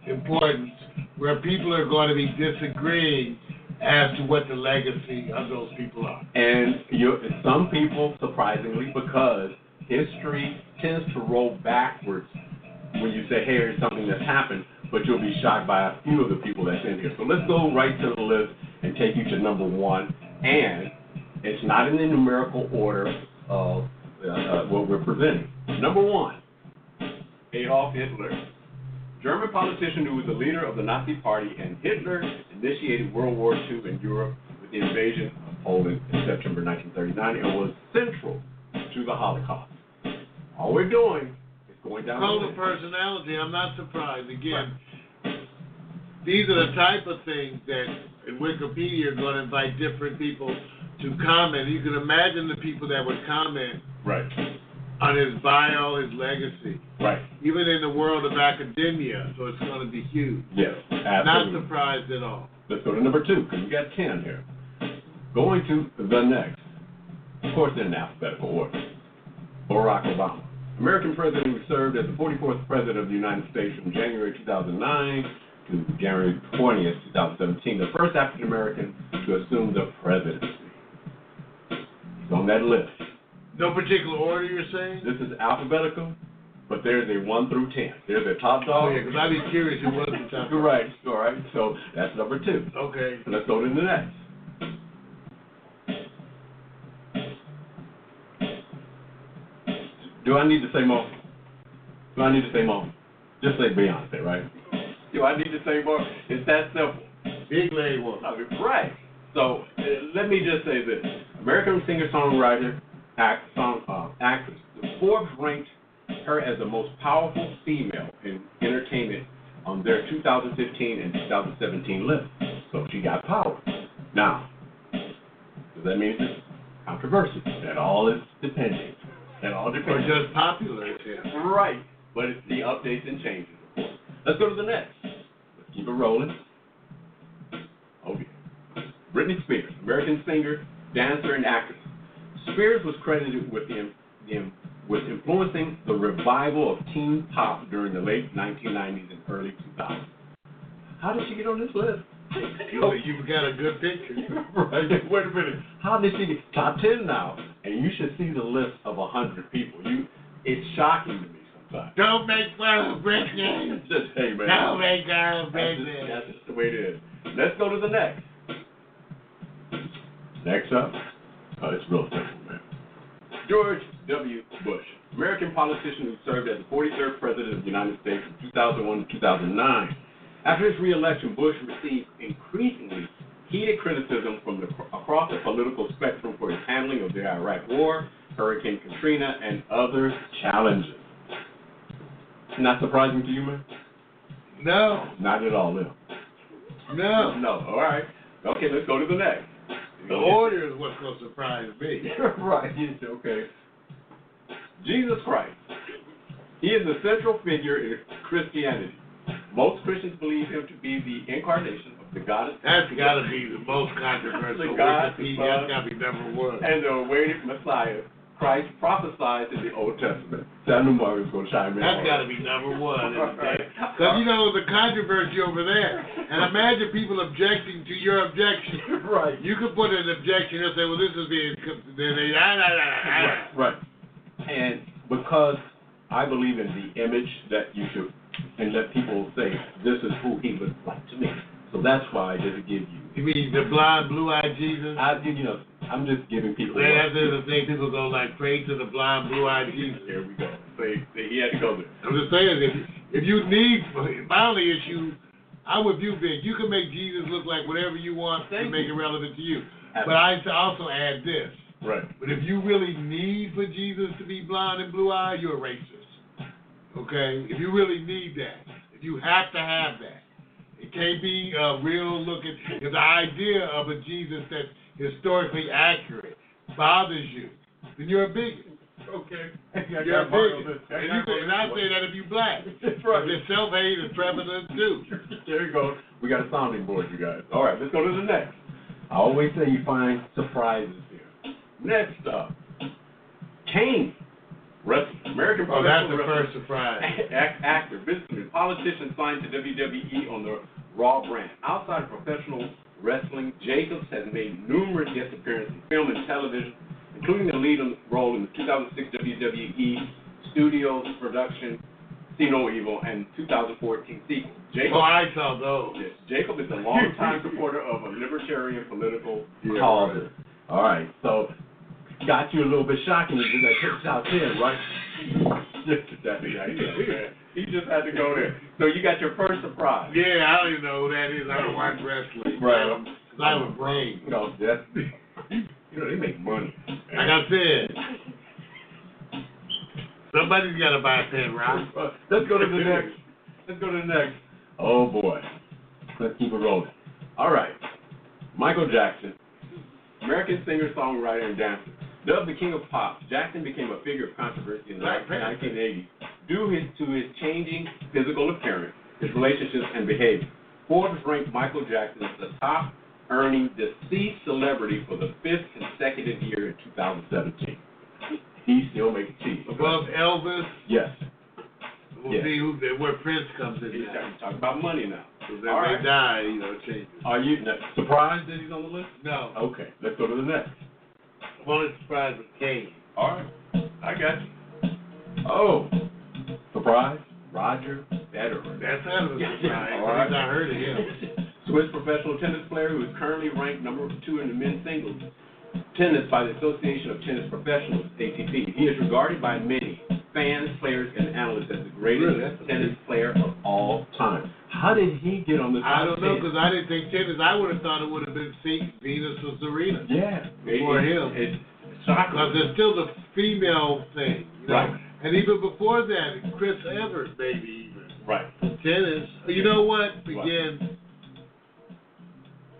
importance, where people are going to be disagreeing as to what the legacy of those people are. And you, some people, surprisingly, because history tends to roll backwards when you say, hey, here's something that's happened, but you'll be shocked by a few of the people that's in here. So let's go right to the list and take you to number one. And it's not in the numerical order of uh, uh, what we're presenting. Number one, Adolf Hitler. German politician who was the leader of the Nazi Party, and Hitler initiated World War II in Europe with the invasion of Poland in September 1939 and was central to the Holocaust. All we're doing going down Cult of personality, I'm not surprised. Again, these are the type of things that in Wikipedia are going to invite different people to comment. You can imagine the people that would comment Right, on his bio, his legacy, right. even in the world of academia. So it's going to be huge. Yes, absolutely. Not surprised at all. Let's go to number two, because we got 10 here. Going to the next, of course, in alphabetical order. Barack Obama. American president who served as the 44th president of the United States from January 2009 to January 20th, 2017, the first African American to assume the presidency. He's on that list. No particular order, you're saying? This is alphabetical, but there's a 1 through 10. There's a top dog. Oh, dog. yeah, because I'd be curious who was the top. You're right, all right. So that's number two. Okay. Let's go to the next. Do I need to say more? Do I need to say more? Just say Beyonce, right? Do I need to say more? It's that simple. Big leg one. I mean, right. So uh, let me just say this: American singer-songwriter, act, song, uh, actress. Forbes ranked her as the most powerful female in entertainment on their 2015 and 2017 list. So she got power. Now, does that mean it's controversial? That all is depending. That all Or depends. just popular, yeah. Right. But it's the updates and changes. Let's go to the next. Let's keep it rolling. Okay. Britney Spears, American singer, dancer, and actress. Spears was credited with the, the with influencing the revival of teen pop during the late 1990s and early 2000s. How did she get on this list? You, you've got a good picture. right. Wait a minute. How did she get top ten now? And you should see the list of a hundred people. You, it's shocking to me sometimes. Don't make fun of Britney. Just hey man. Don't make fun of That's just, Britney. that's just the way it is. Let's go to the next. Next up, oh, it's real simple, man. George W. Bush, American politician who served as the 43rd president of the United States from 2001 to 2009. After his reelection, Bush received increasingly heated criticism from the, across the political spectrum for his handling of the Iraq War, Hurricane Katrina, and other challenges. Not surprising to you, man? No, Not at all, no. no. No. All right. Okay, let's go to the next. The order is what's going to surprise me. right. Okay. Jesus Christ. He is the central figure in Christianity. Most Christians believe him to be the incarnation of the God is That's got to be the most controversial The God, the That's got to be number one. and the awaited Messiah, Christ prophesied in the Old Testament. So I knew Mark was going to chime in. That's got to be number one. Because, you know, the controversy over there. And imagine people objecting to your objection. Right. You could put an objection and say, well, this is being. Ah, nah, nah. Right, right. And because I believe in the image that you should, and let people say, this is who he was like to me. So that's why I didn't give you. You mean the blind, blue-eyed Jesus? I, you know, I'm just giving people. That's the thing. People go like, pray to the blind, blue-eyed Jesus. There we go. Say, say he had to go there. I'm just saying, if if you need, my only issue, I'm with you, Vic. You can make Jesus look like whatever you want to Thank make you. it relevant to you. But I also add this. Right. But if you really need for Jesus to be blind and blue-eyed, you're a racist. Okay? If you really need that, if you have to have that, it can't be uh, real looking. If the idea of a Jesus that's historically accurate bothers you, then you're a bigot. Okay. You're a bigot. And, you can, and I say that if you're black. That's right. There's self-hate and prevalent too. There you go. We got a sounding board, you guys. All right, let's go to the next. I always say you find surprises here. Next up, Kane, wrestler, American Oh, that's professional the first surprise. act- actor, businessman, politician signed to WWE on the Raw brand. Outside of professional wrestling, Jacobs has made numerous guest appearances in film and television, including the lead role in the 2006 WWE Studios production See No Evil and 2014 sequel. Jacob Oh, I saw those. Yes, Jacob is a longtime supporter of a libertarian political Yeah, causes. All right, so got you a little bit shocking. Did that trick out there, right? That's the idea. He just had to go there. So you got your first surprise. Yeah, I don't even know who that is. I don't watch wrestling. Right. I have- a brain. You know, that's you know they make money. Like I said, somebody's got to buy a pen, Rob. Uh, Let's go to the next. Let's go to the next. Oh boy, let's keep it rolling. All right, Michael Jackson, American singer, songwriter, and dancer. Dubbed the King of Pop, Jackson became a figure of controversy in the Black 1980s due his, to his changing physical appearance, his relationships, and behavior. Forbes ranked Michael Jackson as the top earning deceased celebrity for the fifth consecutive year in 2017. He's still making cheese. Above Elvis, Yes. we'll Yeah. see who, where Prince comes in He's now. talking about money now. Because they right. die, you know, changes. Are you surprised that he's on the list? No, Okay, let's go to the next. I'm only surprised with Kane. All right, I got you. Oh, surprise, Roger Federer. That's kind of a surprise. All right. At least I heard of him. Swiss professional tennis player who is currently ranked number two in the men's singles tennis by the Association of Tennis Professionals, ATP. He is regarded by many fans, players, and analysts as the greatest Really? Tennis player of all time. How did he get on the top I don't know because I didn't think tennis. I would have thought it would have been Se- Venus or Serena. Yeah, Before it, him. It's Because there's still the female thing, you know. Right. And even before that, Chris Evert, maybe even Right. tennis. You know what? What? Again,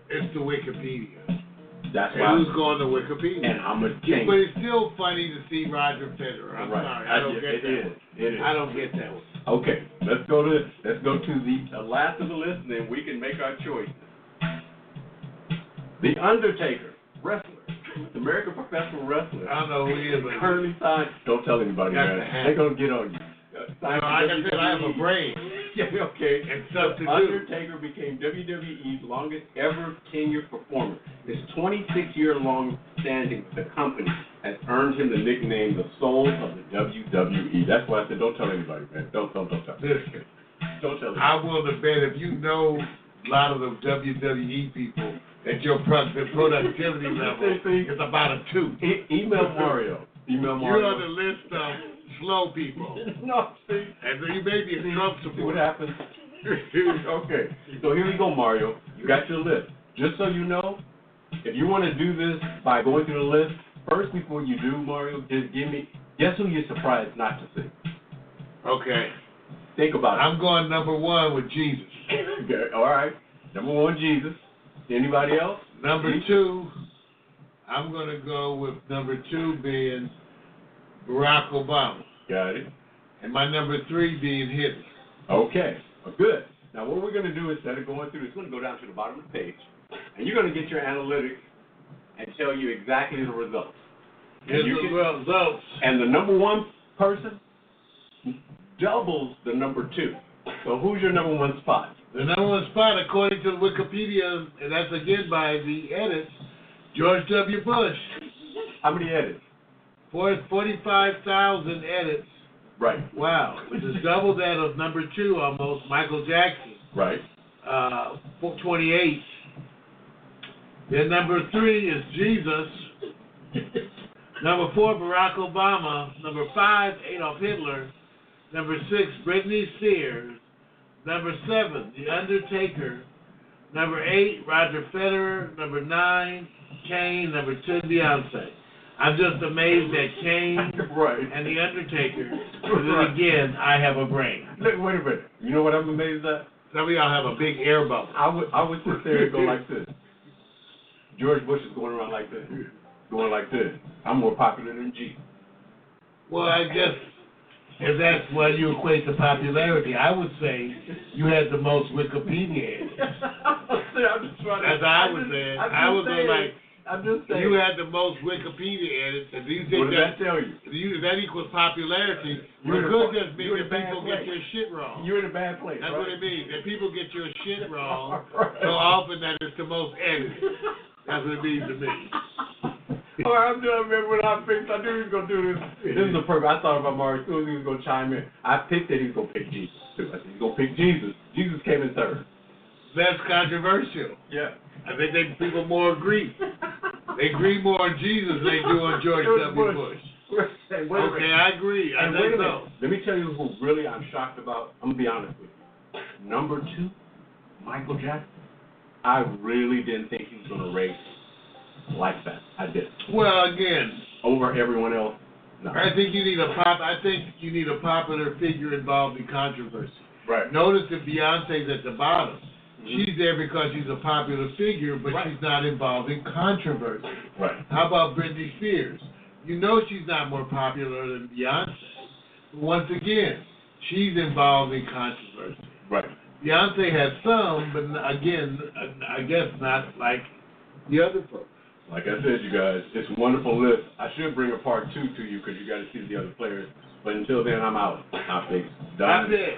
it's the Wikipedia. That's why. who's going to Wikipedia? And much Yeah, change. but it's still funny to see Roger Federer. I'm right. sorry, I don't It- get it that. is. one. It is. I don't get that one. Okay, let's go to let's go to the, the last of the list, and then we can make our choice. The Undertaker, wrestler, American professional wrestler. I don't know who he is, but Currently signed. Don't tell anybody, man. to They're gonna get on you. You signed know, to like I said, I have a brain Yeah, okay. and do. Undertaker became WWE's longest ever tenured performer. His 26 year long standing with the company has earned him the nickname the soul of the WWE. That's why I said don't tell anybody, man. Don't don't don't tell. Listen, Don't tell I will bet if you know a lot of the WWE people that your productivity level is about a two. E- email Mario. Email Mario. You're on the list of slow people, no, see. and so you may be a Trump See what supporter. happens. okay, so here you go, Mario. You got your list. Just so you know, if you want to do this by going through the list, first before you do, Mario, just give me, guess who you're surprised not to see? Okay, Think about it. I'm going number one with Jesus. Okay, all right. Number one, Jesus. Anybody else? Number two, I'm going to go with number two being Barack Obama, Got it. and my number three being Hitler. Okay, well, good. Now, what we're going to do instead of going through, it's going to go down to the bottom of the page, and you're going to get your analytics and tell you exactly the results. Here's And you the can- results. and the number one person doubles the number two. So who's your number one spot? The number one spot, according to Wikipedia, and that's again by the edits, George W. Bush. How many edits? Four- 45,000 edits. Right. Wow. Which is double that of number two almost, Michael Jackson. Right. Uh, 28. Then number three is Jesus. Number four, Barack Obama. Number five, Adolf Hitler. Number six, Britney Spears. Number seven, The Undertaker. Number eight, Roger Federer. Number nine, Kane. Number ten, Beyonce. I'm just amazed that Kane right. and The Undertaker. Then again, I have a brain. Look, wait a minute. You know what I'm amazed at? Some of y'all have a big air bubble. I would I would sit there and go like this. George Bush is going around like this, going like this. I'm more popular than G. Well, I guess if that's what you equate to popularity, I would say you had the most Wikipedia. edits. I'm just trying As I would say, I'm I just would go like, I'm just saying. you had the most Wikipedia edits, and do you think what did that, that tell you? you, that equals popularity? You're It in a- could just mean you're in that a bad people get your shit wrong. You're in a bad place, That's right? what it means. That people get your shit wrong Right. so often that it's the most edited. That's what it means to me. All right, I'm done, man. When I picked, I knew he was gonna do this. This is the perfect. I thought about Mario as soon as he was gonna chime in. I picked that he was gonna pick Jesus too. I said he's gonna pick Jesus. Jesus came in third. That's controversial. Yeah. I think they people more agree. They agree more on Jesus than they do on George W. Bush. Hey, Okay. I agree. I wait think so. Let me tell you who really I'm shocked about. I'm gonna be honest with you. Number two, Michael Jackson. I really didn't think he was gonna race like that. I did. Well, again, Over everyone else. No. I think you need a pop. I think you need a popular figure involved in controversy. Right. Notice that Beyonce's at the bottom. Mhm. She's there because she's a popular figure, but Right. she's not involved in controversy. Right. How about Britney Spears? You know she's not more popular than Beyonce. Once again, she's involved in controversy. Right. Beyonce has some, but n- again, I guess not like the other folks. Like I said, you guys, it's a wonderful list. I should bring a part two to you because you got to see the other players. But until then, I'm out. I think. That's it.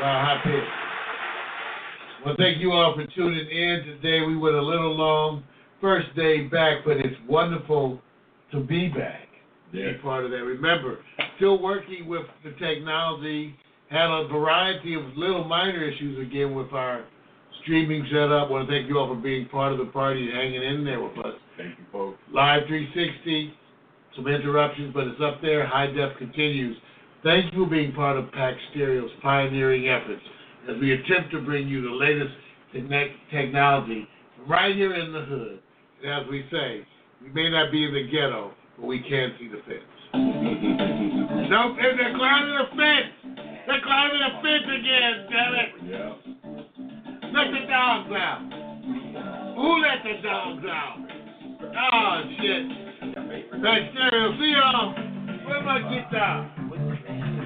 Wow, hot pick. Well, thank you all for tuning in today. We went a little long, first day back, but it's wonderful to be back. Yeah. Be part of that. Remember, still working with the technology. Had a variety of little minor issues again with our streaming setup. Want to thank you all for being part of the party and hanging in there with us. Thank you, folks. Live 360, some interruptions, but it's up there. High def continues. Thank you for being part of Pax Stereo's pioneering efforts as we attempt to bring you the latest techne- technology right here in the hood. And as we say, we may not be in the ghetto, but we can see the fence. Nope, and they're climbing the fence. They're climbing the fence again, damn it. Yeah. Let the dogs out. Who let the dogs out? Oh, shit. Pax Stereo, see y'all. Where my guitar?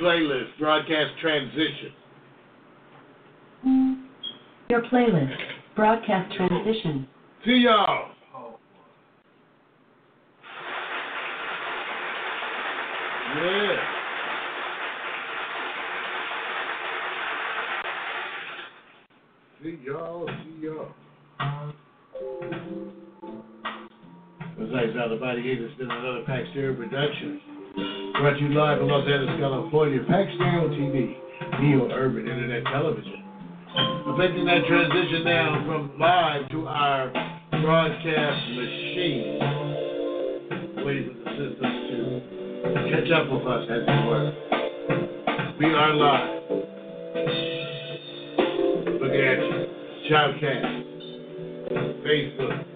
playlist, broadcast transition. Your playlist, broadcast transition. See y'all. Yeah. See y'all, see y'all. Besides, out of body, this is another Pax Stereo production. Brought to you live in Los Angeles, California, Paxtown TV, Neo Urban Internet Television. I'm making that transition now from live to our broadcast machine. Waiting for the system to catch up with us, as it were. We are live. Look at you. Childcast. Facebook.